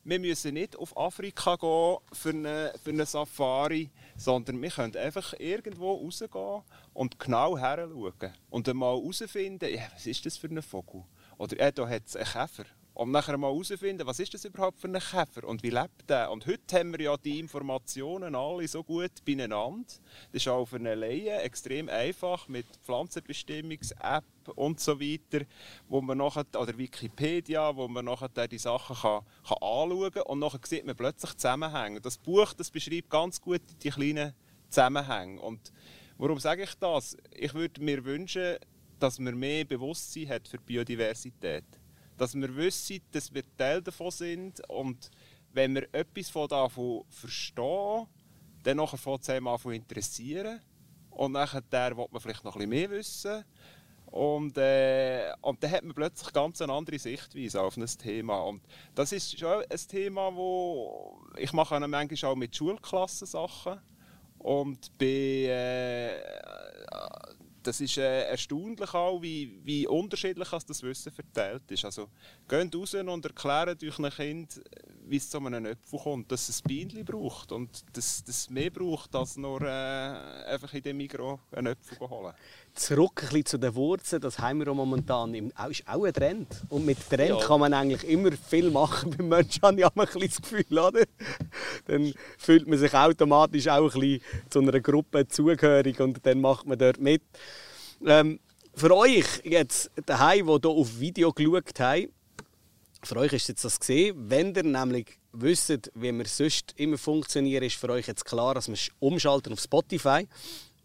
[SPEAKER 3] wir müssen nicht auf Afrika gehen für eine, für eine Safari, sondern wir können einfach irgendwo rausgehen und genau heranschauen. Und einmal herausfinden, ja, was ist das für ein Vogel? Oder äh, da hat es einen Käfer um nachher mal herauszufinden, was ist das überhaupt für ein Käfer und wie lebt der. Und heute haben wir ja die Informationen alle so gut beieinander. Das ist auch für eine Laie extrem einfach mit Pflanzenbestimmungs-App und so weiter, wo man nachher, oder Wikipedia, wo man nachher die Sachen kann, kann anschauen kann und nachher sieht man plötzlich Zusammenhänge. Das Buch das beschreibt ganz gut die kleinen Zusammenhänge. Und warum sage ich das? Ich würde mir wünschen, dass man mehr Bewusstsein hat für Biodiversität dass wir wissen, dass wir Teil davon sind. Und wenn wir etwas von davon verstehen, dann nachher es einem an interessieren. Und nachher der will man vielleicht noch ein mehr wissen. Und, äh, und dann hat man plötzlich ganz eine andere Sichtweise auf ein Thema. Und das ist schon ein Thema, wo ich mache manchmal auch mit Schulklassen Sachen und bin äh, das ist äh, erstaunlich auch, wie, wie unterschiedlich das Wissen verteilt ist. Also geht raus und erklärt euch einem Kind, wie es zu einem Apfel kommt, dass es ein Bienchen braucht und dass es mehr braucht, als nur äh, einfach in dem Mikro einen Apfel holen.
[SPEAKER 2] Zurück ein bisschen zu den Wurzeln, das haben wir momentan. Im, ist auch ein Trend. Und mit Trend
[SPEAKER 3] Ja.
[SPEAKER 2] kann man eigentlich immer viel machen. Beim Menschen habe ich auch ein bisschen das Gefühl, oder? Dann fühlt man sich automatisch auch ein bisschen zu einer Gruppe zugehörig und dann macht man dort mit. Ähm, für euch jetzt daheim, die hier auf Video geschaut haben, für euch ist jetzt das gesehen. Wenn ihr nämlich wisst, wie wir sonst immer funktionieren, ist für euch jetzt klar, dass wir umschalten auf Spotify.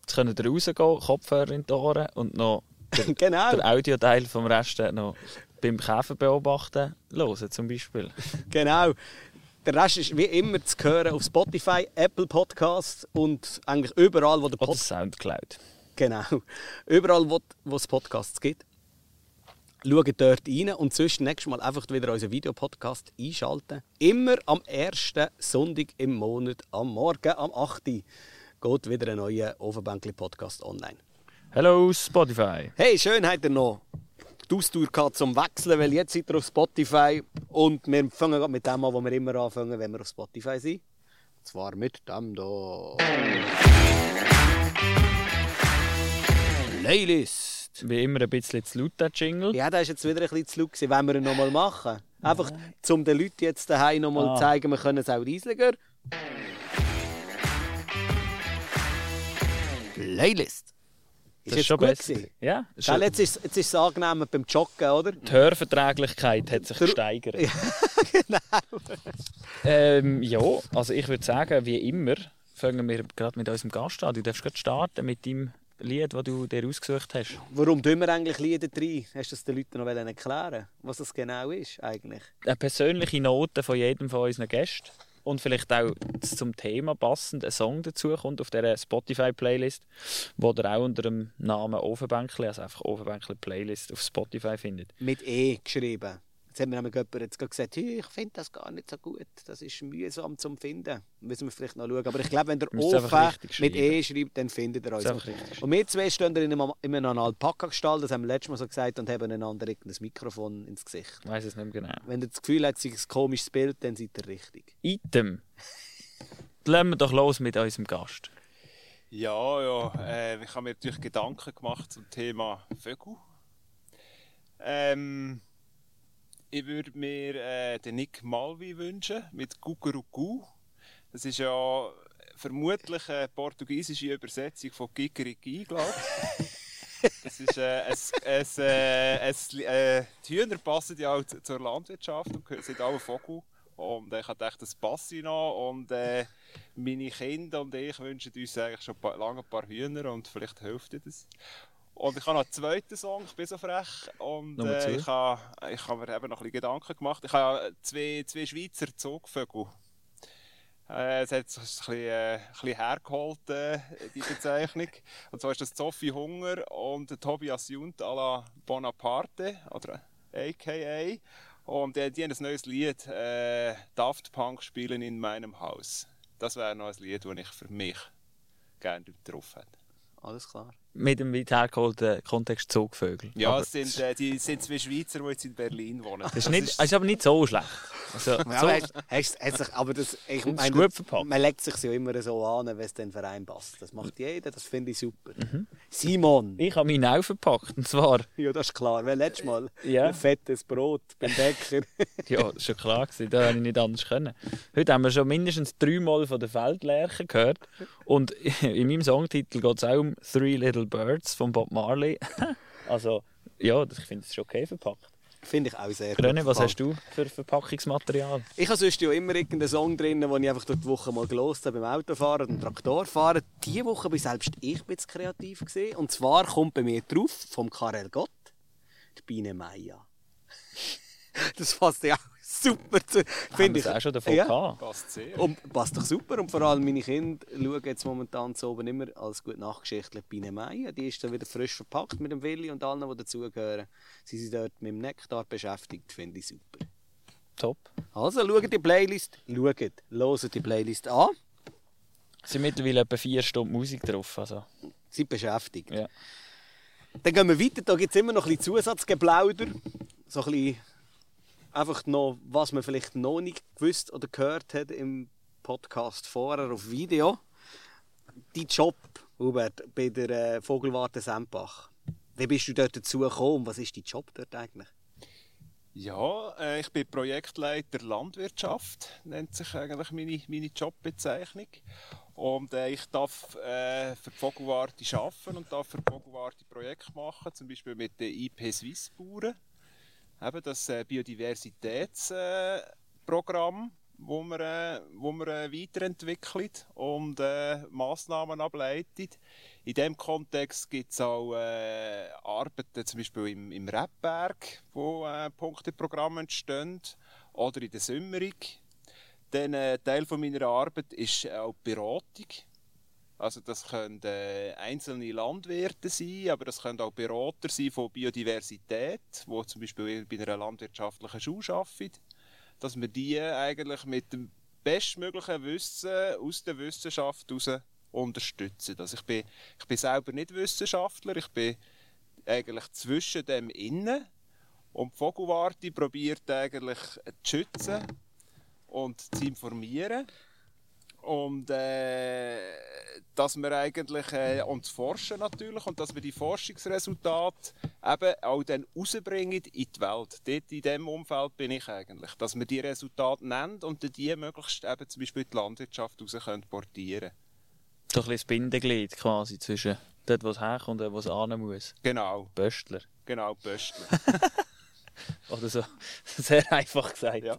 [SPEAKER 4] Jetzt könnt ihr rausgehen, Kopfhörer in die Ohren und noch
[SPEAKER 2] genau.
[SPEAKER 4] den Audioteil vom Rest noch beim Käfer beobachten hören zum Beispiel.
[SPEAKER 2] Genau. Der Rest ist wie immer zu hören auf Spotify, Apple Podcasts und eigentlich überall, wo der
[SPEAKER 4] Oder
[SPEAKER 2] Podcast
[SPEAKER 4] Soundcloud.
[SPEAKER 2] Genau überall, wo, es Podcasts gibt. Schaut dort rein und sonst nächstes Mal einfach wieder unseren Videopodcast einschalten. Immer am ersten Sonntag im Monat am Morgen am 8. Uhr geht wieder ein neuer Ofenbänkli-Podcast online.
[SPEAKER 4] Hello Spotify.
[SPEAKER 2] Hey, schön habt ihr noch die Ausdauer gehabt zum Wechseln, weil jetzt seid ihr auf Spotify und wir fangen gerade mit dem an, wo wir immer anfangen, wenn wir auf Spotify sind. Und zwar mit dem da. Playlist.
[SPEAKER 4] Wie immer ein bisschen zu laut, der Jingle.
[SPEAKER 2] Ja, da ist jetzt wieder ein bisschen zu laut gewesen. Wollen wir ihn nochmal machen? Einfach, um den Leuten jetzt daheim nochmal
[SPEAKER 4] Ah.
[SPEAKER 2] zu zeigen, wir können es auch riesiger. Playlist. Ist,
[SPEAKER 4] Das ist
[SPEAKER 2] jetzt
[SPEAKER 4] schon
[SPEAKER 2] gut
[SPEAKER 4] besser. Ja, schon-
[SPEAKER 2] jetzt ist, jetzt ist es angenehmer beim Joggen, oder?
[SPEAKER 4] die Hörverträglichkeit hat sich
[SPEAKER 2] Der-
[SPEAKER 4] gesteigert.
[SPEAKER 2] genau.
[SPEAKER 4] Ähm, ja, also ich würde sagen, wie immer, fangen wir gerade mit unserem Gast an. Du darfst gerade starten mit deinem Lied, das du dir ausgesucht hast.
[SPEAKER 2] Warum tun wir eigentlich Lieder rein? Hast du das den Leuten noch erklären was das genau ist eigentlich?
[SPEAKER 4] Eine persönliche Note von jedem von unseren Gästen. Und vielleicht auch zum Thema passend ein Song dazu kommt auf dieser Spotify-Playlist, wo ihr auch unter dem Namen Ofenbänkli, also einfach Ofenbänkli Playlist auf Spotify findet.
[SPEAKER 2] Mit E geschrieben. Jetzt hat mir nämlich jemand jetzt gesagt, «Hey, ich finde das gar nicht so gut. Das ist mühsam zum Finden. Müssen wir vielleicht noch schauen. Aber ich glaube, wenn der Ofen mit. E schreibt, dann findet er uns. Und wir zwei stehen in einem, in einem Alpaka-Gestall, das haben wir letztes Mal so gesagt, und haben einander irgendein Mikrofon ins Gesicht.
[SPEAKER 4] Ich weiß es nicht mehr genau.
[SPEAKER 2] Wenn ihr das Gefühl habt, es sei ein komisches Bild, dann seid ihr richtig.
[SPEAKER 4] Item. Lassen wir doch los mit unserem Gast.
[SPEAKER 3] Ja, ja, äh, ich habe mir natürlich Gedanken gemacht zum Thema Vögel. Ähm, ich würde mir äh, den Nick Malvi wünschen mit Gugurugu. Das ist ja vermutlich eine portugiesische Übersetzung von Gigeriki, glaube ich. Das ist äh, ein, ein, äh, ein, äh, die Hühner passen ja auch zu- zur Landwirtschaft und sind alle Vogel. Und ich gedacht, das passt noch. Und äh, meine Kinder und ich wünschen uns eigentlich schon lange ein paar Hühner und vielleicht hilft ihr das. Und ich habe noch einen zweiten Song, ich bin so frech. Und äh, ich habe, ich habe mir eben noch ein bisschen Gedanken gemacht. Ich habe ja zwei, zwei Schweizer Zugvögel. Äh, es hat sich ein bisschen, äh, ein bisschen hergeholt, äh, die Bezeichnung. Und zwar ist das Sophie Hunger und Tobias Junt à la Bonaparte, oder a.k.a. Und äh, die haben ein neues Lied, äh, Daft Punk spielen in meinem Haus. Das wäre noch ein Lied, das ich für mich gerne drauf hätte.
[SPEAKER 2] Alles klar.
[SPEAKER 4] Mit dem weit hergeholten Kontext Zugvögel.
[SPEAKER 3] Ja,
[SPEAKER 4] aber
[SPEAKER 3] es sind, äh, die sind zwei Schweizer, die jetzt in Berlin wohnen.
[SPEAKER 4] das ist, nicht, das ist aber nicht so schlecht. Also,
[SPEAKER 2] Ja,
[SPEAKER 4] so,
[SPEAKER 2] hast, hast, hast sich, aber das, ich
[SPEAKER 4] Das ist
[SPEAKER 2] meine,
[SPEAKER 4] gut verpackt.
[SPEAKER 2] man legt sich ja immer so an, wenn es den Verein passt. Das macht jeder, das finde ich super.
[SPEAKER 4] Mhm.
[SPEAKER 2] Simon,
[SPEAKER 4] ich habe meinen auch verpackt. Und zwar,
[SPEAKER 2] ja, das ist klar. Weil letztes Mal
[SPEAKER 4] Ja.
[SPEAKER 2] ein fettes Brot beim Bäcker.
[SPEAKER 4] ja, das ist schon klar gewesen, da hätte ich nicht anders können. Heute haben wir schon mindestens dreimal von der Feldlerche gehört. Und in meinem Songtitel geht es auch um Three Little Birds von Bob Marley. also, ja, das- ich finde es schon okay verpackt.
[SPEAKER 2] finde ich auch sehr
[SPEAKER 4] René, was hast du für Verpackungsmaterial?
[SPEAKER 2] Ich habe sonst ja immer irgendeinen Song drin, den ich einfach durch die Woche mal gelost habe beim Autofahren und Traktorfahren. Diese Woche bin selbst ich ein bisschen kreativ gewesen. Und zwar kommt bei mir drauf vom Karel Gott die Biene Maya. Das passt ja auch super Finde ich.
[SPEAKER 4] auch schon davon
[SPEAKER 2] Ja.
[SPEAKER 4] gehabt?
[SPEAKER 3] Passt sehr.
[SPEAKER 2] Und passt doch super. Und vor allem meine Kinder schauen jetzt momentan so oben immer als gut Nachgeschichte Biene Meier. Die ist dann wieder frisch verpackt mit dem Willi und allen, die dazugehören. Sie sind dort mit dem Nektar beschäftigt. Finde ich super.
[SPEAKER 4] Top.
[SPEAKER 2] Also schaut die Playlist, schaut, hört die Playlist an.
[SPEAKER 4] Es sind mittlerweile etwa vier Stunden Musik drauf. Also,
[SPEAKER 2] Seid beschäftigt.
[SPEAKER 4] ja.
[SPEAKER 2] Dann gehen wir weiter. Da gibt es immer noch ein bisschen Zusatzgeplauder. So ein bisschen einfach noch, was man vielleicht noch nicht gewusst oder gehört hat im Podcast vorher auf Video. Dein Job, Hubert, bei der äh, Vogelwarte Sempach. Wie bist du dort dazu gekommen? Was ist dein Job dort eigentlich?
[SPEAKER 3] Ja, äh, ich bin Projektleiter Landwirtschaft, nennt sich eigentlich meine, meine Jobbezeichnung. Und äh, ich darf äh, für die Vogelwarte arbeiten und darf für die Vogelwarte Projekte machen, zum Beispiel mit den IP Swiss Bauern. Eben das äh, Biodiversitätsprogramm, wo man, äh, wo man äh, weiterentwickelt und äh, Massnahmen ableitet. In diesem Kontext gibt es auch äh, Arbeiten zum Beispiel im, im Rebberg, wo äh, Punkteprogramme entstehen, oder in der Sümmerung. Dann äh, Teil von meiner Arbeit ist auch die Beratung. Also das können äh, einzelne Landwirte sein, aber das können auch Berater sein von Biodiversität, wo zum Beispiel bei einer landwirtschaftlichen Schule arbeiten dass wir die eigentlich mit dem bestmöglichen Wissen aus der Wissenschaft heraus unterstützen. Also ich, bin, ich bin selber nicht Wissenschaftler, ich bin eigentlich zwischen dem innen und die Vogelwarte probiert eigentlich zu schützen und zu informieren und äh, dass wir eigentlich äh, uns forschen natürlich und dass wir die Forschungsresultate eben auch dann rausbringen in die Welt. Dort in diesem Umfeld bin ich eigentlich. Dass wir die Resultate nennen und die möglichst eben zum Beispiel die Landwirtschaft raus können portieren
[SPEAKER 4] So ein bisschen das Bindeglied quasi zwischen dort, wo es herkommt und wo es hin muss.
[SPEAKER 3] Genau.
[SPEAKER 4] Böstler.
[SPEAKER 3] Genau, Böstler.
[SPEAKER 4] Oder so. Sehr einfach gesagt.
[SPEAKER 3] Ja.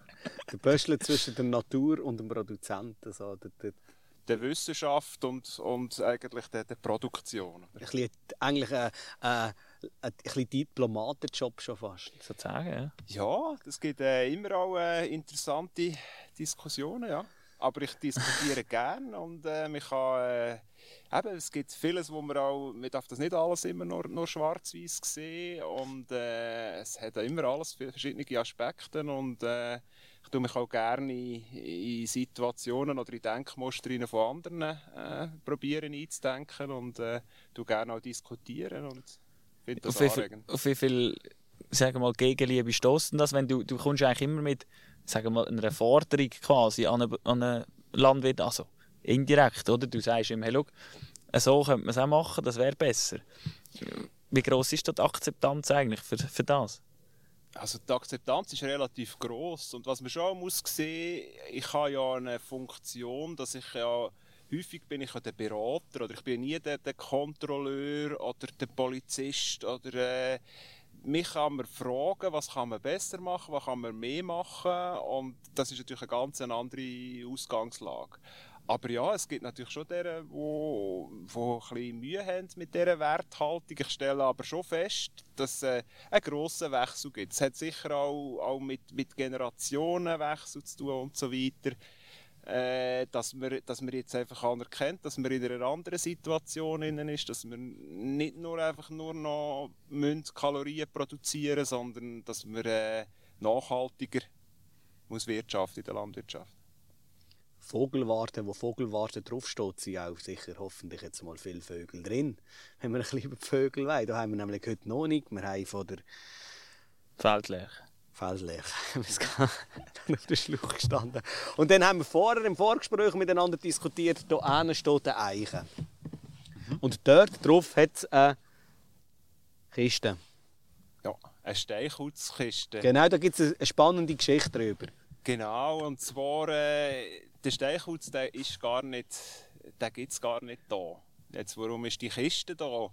[SPEAKER 2] Der Böschler zwischen der Natur und dem Produzenten. So, der, der,
[SPEAKER 3] der Wissenschaft und, und eigentlich der, der Produktion.
[SPEAKER 2] ein bisschen, eigentlich ein, ein, ein, bisschen Diplomatenjob schon fast.
[SPEAKER 4] Sozusagen, ja.
[SPEAKER 3] Ja, das gibt äh, immer auch äh, interessante Diskussionen, ja. Aber ich diskutiere gerne und äh, man kann, äh, eben, es gibt vieles, wo man auch, man darf das nicht alles immer nur, nur schwarz-weiß sehen und äh, es hat immer alles verschiedene Aspekte und äh, ich tue mich auch gerne in, in Situationen oder in Denkmuster von anderen äh, probieren einzudenken und äh, tue gerne auch diskutieren und finde das
[SPEAKER 4] auf wie, viel,
[SPEAKER 3] anregend.
[SPEAKER 4] auf wie viel sagen wir mal, Gegenliebe stoßen das, wenn du, du kommst eigentlich immer mit sagen wir mal, einer Forderung quasi an einen, an einen Landwirt, also indirekt, oder? Du sagst ihm, hey, schau, so könnte man es auch machen, das wäre besser. Wie groß ist die Akzeptanz eigentlich für, für das?
[SPEAKER 3] Also die Akzeptanz ist relativ groß und was man schon muss sehen, ich habe ja eine Funktion, dass ich ja häufig bin ich der Berater oder ich bin nie der, der Kontrolleur oder der Polizist oder äh, mich kann man fragen, was kann man besser machen, was kann man mehr machen und das ist natürlich eine ganz andere Ausgangslage. Aber ja, es gibt natürlich schon deren, die, die ein bisschen Mühe haben mit dieser Werthaltung. Ich stelle aber schon fest, dass es äh, einen grossen Wechsel gibt. Es hat sicher auch, auch mit, mit Generationenwechsel zu tun und so weiter. Äh, dass, man, dass man jetzt einfach anerkennt, dass man in einer anderen Situation ist, dass man nicht nur einfach nur noch Kalorien produzieren sondern dass man äh, nachhaltiger muss wirtschaften in der Landwirtschaft.
[SPEAKER 2] Vogelwarte, wo Vogelwarte draufsteht, sind auch sicher hoffentlich jetzt mal viele Vögel drin. Wenn wir ein bisschen über die Vögel wollen. Da haben wir nämlich heute noch nicht. Wir haben von der
[SPEAKER 4] Feldlech.
[SPEAKER 2] Feldlech. Wir sind auf der Schluch gestanden. Und dann haben wir vorher im Vorgespräch miteinander diskutiert, da hinten steht eine Eiche. Und dort drauf hat es eine Kiste.
[SPEAKER 3] Ja, eine Steinkutzkiste.
[SPEAKER 2] Genau, da gibt es eine spannende Geschichte darüber.
[SPEAKER 3] Genau, und zwar, äh, der Steinkulz, der ist gar nicht, den gibt es gar nicht da. Jetzt, warum ist die Kiste da?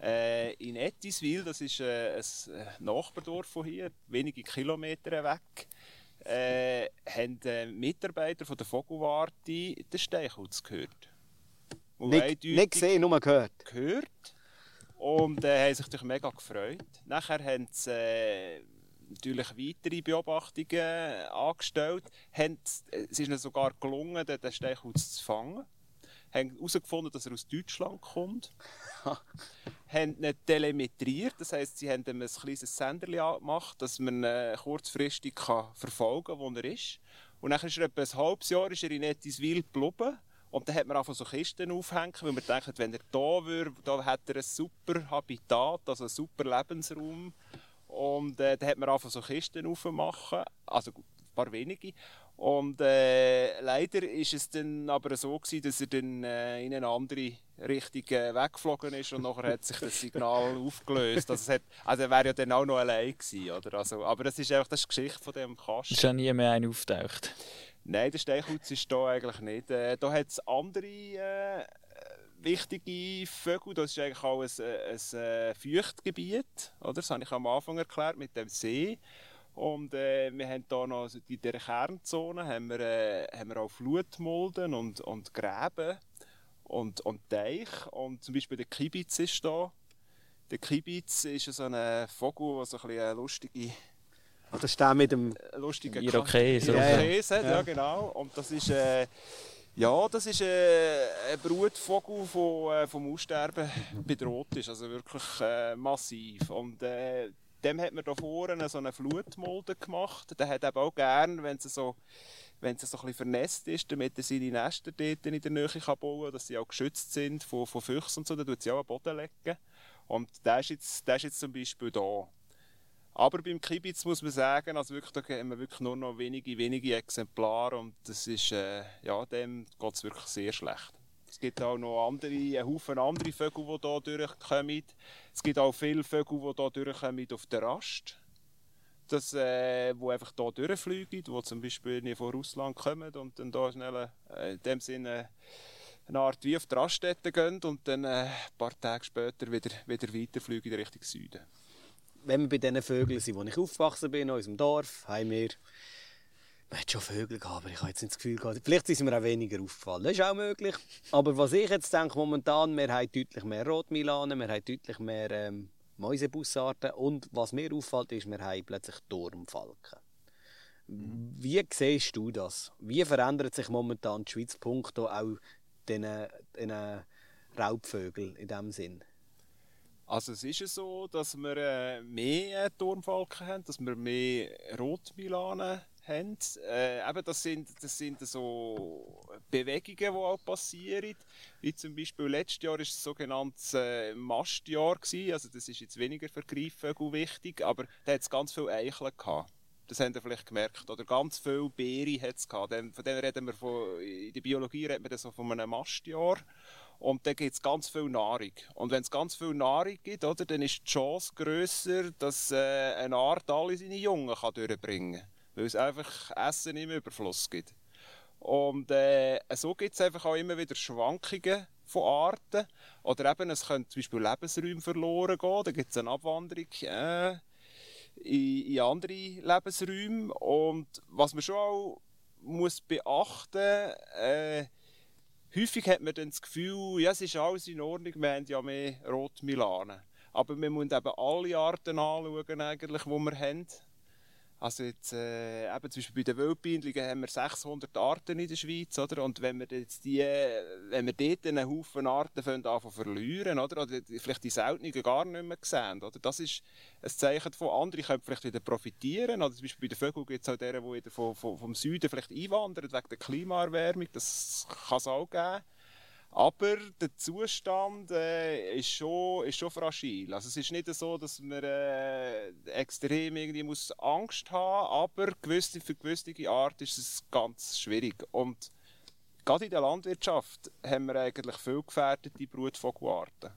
[SPEAKER 3] Äh, in Ettiswil, das ist äh, ein äh, Nachbardorf von hier, wenige Kilometer weg, äh, haben äh, Mitarbeiter von der Vogelwarte den Steinkulz gehört.
[SPEAKER 2] Nicht, nicht gesehen, nur gehört.
[SPEAKER 3] Gehört. Und äh, haben sich natürlich mega gefreut. Nachher haben sie äh, natürlich weitere Beobachtungen angestellt. Haben, es ist ihnen sogar gelungen, den Steinkulz zu fangen. Haben herausgefunden, dass er aus Deutschland kommt. haben ihn telemetriert, das heisst, sie haben ihm ein kleines Senderli gemacht, dass man ihn kurzfristig verfolgen kann, wo er ist. Und dann ist er etwa ein halbes Jahr ist er in Ettiswil geblieben. Und dann hat man einfach so Kisten aufhängen, weil man denkt, wenn er da wäre, da hat er ein super Habitat, also einen super Lebensraum. Und äh, da hat man einfach so Kisten aufmachen, also ein paar wenige. Und äh, leider ist es dann aber so gewesen, dass er dann äh, in eine andere Richtung äh, weggeflogen ist und nachher hat sich das Signal aufgelöst. Also, es hat, also er wäre ja dann auch noch allein gewesen, oder? Also, aber das ist einfach das ist die Geschichte von dem Kasten.
[SPEAKER 4] Ist ja nie mehr einer auftaucht.
[SPEAKER 3] Nein, der Steinkauz ist da eigentlich nicht. Äh, da hat es andere äh, wichtige Vögel. Das ist eigentlich auch ein, ein, ein äh, Feuchtgebiet. Oder? Das habe ich am Anfang erklärt mit dem See. Und äh, wir haben hier noch also in dieser Kernzone haben wir, äh, haben wir auch Flutmulden und, und Gräben und, und Teich. Und zum Beispiel der Kibitz ist da. Der Kibitz ist so ein Vogel, der so ein eine lustige
[SPEAKER 2] Ah, das ist der mit dem...
[SPEAKER 3] lustige
[SPEAKER 4] Irokes,
[SPEAKER 3] Ka-
[SPEAKER 2] oder?
[SPEAKER 3] Irokes hat, ja.
[SPEAKER 2] Ja.
[SPEAKER 3] genau. Und das ist, äh, ja, das ist äh, ein Brutvogel, der äh, vom Aussterben bedroht ist. Also wirklich äh, massiv. Und äh, dem hat man da vorne so eine Flutmulde gemacht. Der hat eben auch gern, wenn es so wenn es so ein bisschen vernässt ist, damit er seine Nester dort in der Nähe kann bauen kann, dass sie auch geschützt sind von, von Füchsen und so, dann tut sie auch am Boden legen. Und der ist jetzt, der ist jetzt zum Beispiel da. Aber beim Kibitz muss man sagen, also wirklich, da haben wir wirklich nur noch wenige, wenige Exemplare und das ist, äh, ja, dem geht es wirklich sehr schlecht. Es gibt auch noch andere, einen Haufen andere Vögel, die hier durchkommen. Es gibt auch viele Vögel, die hier durchkommen auf der Rast. Das, äh, wo einfach hier durchfliegen, die zum Beispiel nicht von Russland kommen und dann hier schnell äh, in dem Sinne eine Art wie auf die Raststätte gehen und dann äh, ein paar Tage später wieder, wieder weiterfliegen in Richtung Süden.
[SPEAKER 2] Wenn wir bei diesen Vögeln sind, wo ich aufgewachsen bin, in unserem Dorf, haben wir... Man hat schon Vögel gehabt, aber ich habe jetzt nicht das Gefühl gehabt, vielleicht sind mir auch weniger aufgefallen. Das ist auch möglich. Aber was ich jetzt denke, momentan, wir haben deutlich mehr Rotmilanen, wir haben deutlich mehr ähm, Mäusebussarten und was mir auffällt, ist, wir haben plötzlich Turmfalken. Wie siehst du das? Wie verändert sich momentan die Schweiz punkto auch diesen, diesen Raubvögeln in diesem Sinn?
[SPEAKER 3] Also es ist so, dass wir äh, mehr Turmfalken haben, dass wir mehr Rotmilanen haben. Äh, eben das, sind, das sind so Bewegungen, die auch passieren. Wie zum Beispiel letztes Jahr war das sogenannte äh, Mastjahr. Gewesen. Also das ist jetzt weniger für Greifvögel wichtig, aber da hat es ganz viele Eicheln gehabt. Das habt ihr vielleicht gemerkt. Oder ganz viele Beeren hat es gehabt. Von denen reden wir von, in der Biologie man dann so von einem Mastjahr. Und dann gibt es ganz viel Nahrung. Und wenn es ganz viel Nahrung gibt, oder, dann ist die Chance grösser, dass äh, eine Art alle seine Jungen kann durchbringen kann. Weil es einfach Essen im Überfluss gibt. Und äh, so gibt es einfach auch immer wieder Schwankungen von Arten. Oder eben, es können zum Beispiel Lebensräume verloren gehen. Da gibt es eine Abwanderung äh, in, in andere Lebensräume. Und was man schon auch muss beachten äh, häufig hat man dann das Gefühl, ja, es ist alles in Ordnung, wir haben ja mehr Rotmilanen. Aber wir müssen eben alle Arten anschauen, eigentlich, die wir haben. Also jetzt, äh, eben zum Beispiel bei den Wildbienenlingen haben wir 600 Arten in der Schweiz, oder? Und wenn wir jetzt die, wenn wir dort einen Haufen Arten fangen, anfangen zu verlieren, oder? Oder vielleicht die seltenen gar nicht mehr sehen, oder? Das ist ein Zeichen davon. Andere können vielleicht wieder profitieren, oder zum Beispiel bei den Vögeln gibt es auch deren, die wieder vom, vom, vom Süden vielleicht einwandern, wegen der Klimaerwärmung. Das kann es auch geben. Aber der Zustand äh, ist, schon, ist schon fragil. Also es ist nicht so, dass man äh, extrem irgendwie muss Angst haben aber gewisse, für gewisse Art ist es ganz schwierig. Und gerade in der Landwirtschaft haben wir eigentlich viel gefährdete Brutvogelarten.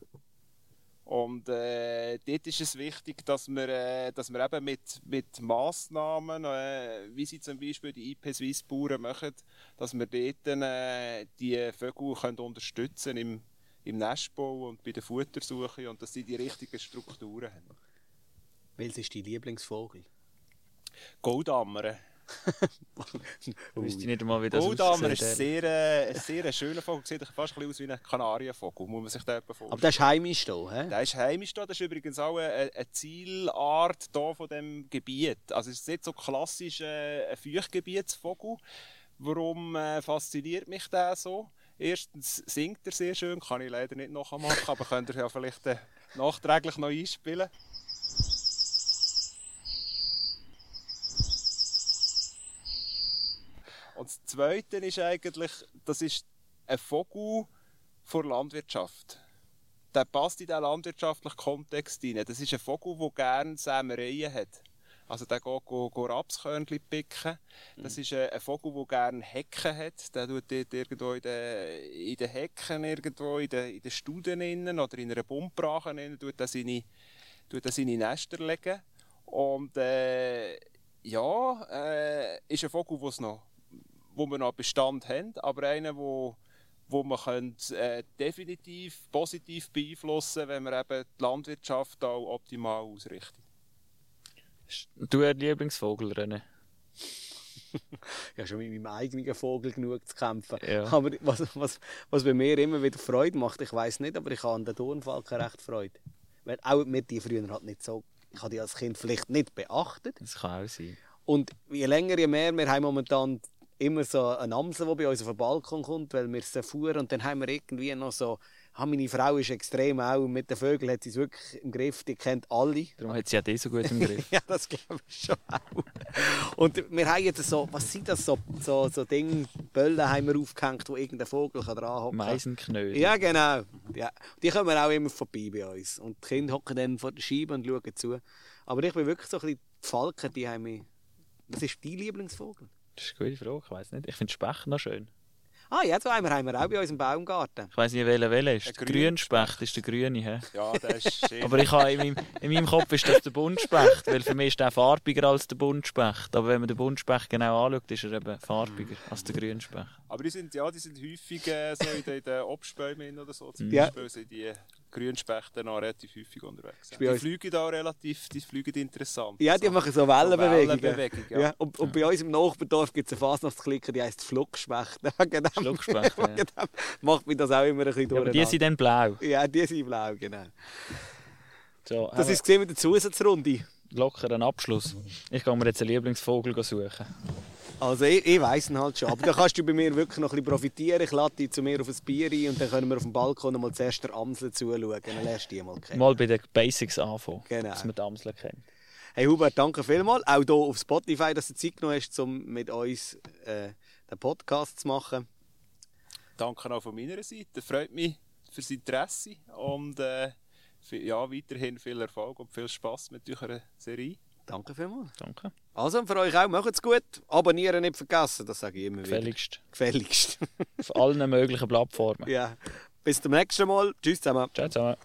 [SPEAKER 3] Und äh, dort ist es wichtig, dass wir, äh, dass wir eben mit, mit Massnahmen, äh, wie sie zum Beispiel die IP Swiss Bauern machen, dass wir dort äh, die Vögel können unterstützen im, im Nestbau und bei der Futtersuche und dass sie die richtigen Strukturen haben.
[SPEAKER 2] Welches ist dein Lieblingsvogel?
[SPEAKER 3] Goldammer.
[SPEAKER 4] Ich wüsste nicht einmal, wie das
[SPEAKER 3] Goldammer ist
[SPEAKER 4] aussieht.
[SPEAKER 3] sehr, äh, ein sehr schöner Vogel, sieht fast ein bisschen aus wie ein Kanarienvogel, muss man sich da vorstellen.
[SPEAKER 2] Aber der ist heimisch hier, hä?
[SPEAKER 3] Der ist heimisch da. Das ist übrigens auch eine, eine Zielart hier von dem Gebiet. Also es ist nicht so klassisch äh, ein Feuchtgebietsvogel. Warum äh, fasziniert mich der so? Erstens singt er sehr schön, kann ich leider nicht nachmachen, aber könnt ihr ja vielleicht äh, nachträglich noch einspielen. Und das Zweite ist eigentlich, das ist ein Vogel vor Landwirtschaft der passt in diesen landwirtschaftlichen Kontext hinein. Das ist ein Vogel, der gerne Sämereien hat. Also der geht, geht, geht Rapskörnchen picken. Das ist ein, ein Vogel, der gerne Hecken hat. Der tut dort irgendwo in den, in den Hecken, irgendwo in den, in den Studen innen oder in einer Bummbrache innen, tut er seine, tut er seine Nester legen. Und äh, ja, äh, ist ein Vogel, wo's noch, wo wir noch Bestand haben, aber einer, wo wo man könnte, äh, definitiv positiv beeinflussen wenn man eben die Landwirtschaft auch optimal ausrichtet.
[SPEAKER 4] Du hast Lieblingsvogel, René?
[SPEAKER 2] Ich habe schon mit meinem eigenen Vogel genug zu kämpfen.
[SPEAKER 4] Ja.
[SPEAKER 2] Aber was, was, was bei mir immer wieder Freude macht, ich weiß nicht, aber ich habe an den Dornfalken recht Freude. Weil auch mir die früher halt nicht so, ich habe die als Kind vielleicht nicht beachtet.
[SPEAKER 4] Das kann auch sein.
[SPEAKER 2] Und je länger, je mehr, wir haben momentan immer so eine Amsel, die bei uns auf den Balkon kommt, weil wir sie fuhren und dann haben wir irgendwie noch so, ah, meine Frau ist extrem auch, mit den Vögeln hat sie es wirklich im Griff, die kennt alle.
[SPEAKER 4] Darum hat sie ja das so gut im Griff.
[SPEAKER 2] Ja, das glaube ich schon auch. Und wir haben jetzt so, was sind das, so, so, so Dinge, Böllen haben wir aufgehängt, wo irgendein Vogel dran hocken kann.
[SPEAKER 4] Meisenknödel.
[SPEAKER 2] Ja, genau. Ja. Die kommen auch immer vorbei bei uns. Und die Kinder hocken dann vor der Scheibe und schauen zu. Aber ich bin wirklich so ein bisschen, die Falken, die haben mich... Was ist dein Lieblingsvogel?
[SPEAKER 4] Das ist eine gute Frage, ich weiß nicht. Ich finde Specht noch schön.
[SPEAKER 2] Ah, ja, so einen haben wir auch bei uns im Baumgarten.
[SPEAKER 4] Ich weiß nicht, welcher welcher ist.
[SPEAKER 3] Ein
[SPEAKER 4] Der Grünspecht ist der grüne. He?
[SPEAKER 3] Ja, das ist schön.
[SPEAKER 4] Aber ich habe in, meinem, in meinem Kopf ist das der Buntspecht, weil für mich ist der farbiger als der Buntspecht. Aber wenn man den Buntspecht genau anschaut, ist er eben farbiger als der Grünspecht.
[SPEAKER 3] Aber die sind, ja, die sind häufig äh, so in den, in den Obstbäumen oder so. Zum
[SPEAKER 2] Ja.
[SPEAKER 3] Beispiel sind die Grünspechte noch relativ häufig unterwegs. Die fliegen da relativ die fliegen interessant.
[SPEAKER 2] Ja, die
[SPEAKER 3] So.
[SPEAKER 2] machen so Wellenbewegungen.
[SPEAKER 3] Wellenbewegung, ja.
[SPEAKER 2] ja. Und, und bei uns im Nachbardorf gibt es eine Fasnachtsklicke, die heisst dem-
[SPEAKER 4] Schluckspecht, ja.
[SPEAKER 2] Macht mich das auch immer ein bisschen
[SPEAKER 4] Ja, aber die sind dann blau.
[SPEAKER 2] Ja, die sind blau, genau.
[SPEAKER 4] So,
[SPEAKER 2] Das ist gesehen mit der Zusatzrunde.
[SPEAKER 4] locker ein Abschluss. Ich gehe mir jetzt einen Lieblingsvogel suchen.
[SPEAKER 2] Also ich, ich weiss ihn halt schon. Aber da kannst du bei mir wirklich noch ein bisschen profitieren. Ich lade dich zu mir auf ein Bier ein und dann können wir auf dem Balkon mal zuerst der Amsel zuschauen. Dann lernst du die mal kennen.
[SPEAKER 4] Mal bei den Basics anfangen,
[SPEAKER 2] Genau.
[SPEAKER 4] dass man die Amsel kennt.
[SPEAKER 2] Hey Hubert, danke vielmals. Auch hier auf Spotify, dass du Zeit genommen hast, um mit uns äh, den Podcast zu machen.
[SPEAKER 3] Danke auch von meiner Seite. Freut mich fürs Interesse und äh, für, ja, weiterhin viel Erfolg und viel Spaß mit eurer Serie.
[SPEAKER 2] Danke vielmals.
[SPEAKER 4] Danke.
[SPEAKER 2] Also für euch auch, macht's gut. Abonnieren nicht vergessen, das sage ich immer wieder.
[SPEAKER 4] Gefälligst.
[SPEAKER 2] Gefälligst.
[SPEAKER 4] Auf allen möglichen Plattformen.
[SPEAKER 2] ja. Bis zum nächsten Mal. Tschüss zusammen.
[SPEAKER 4] Ciao zusammen.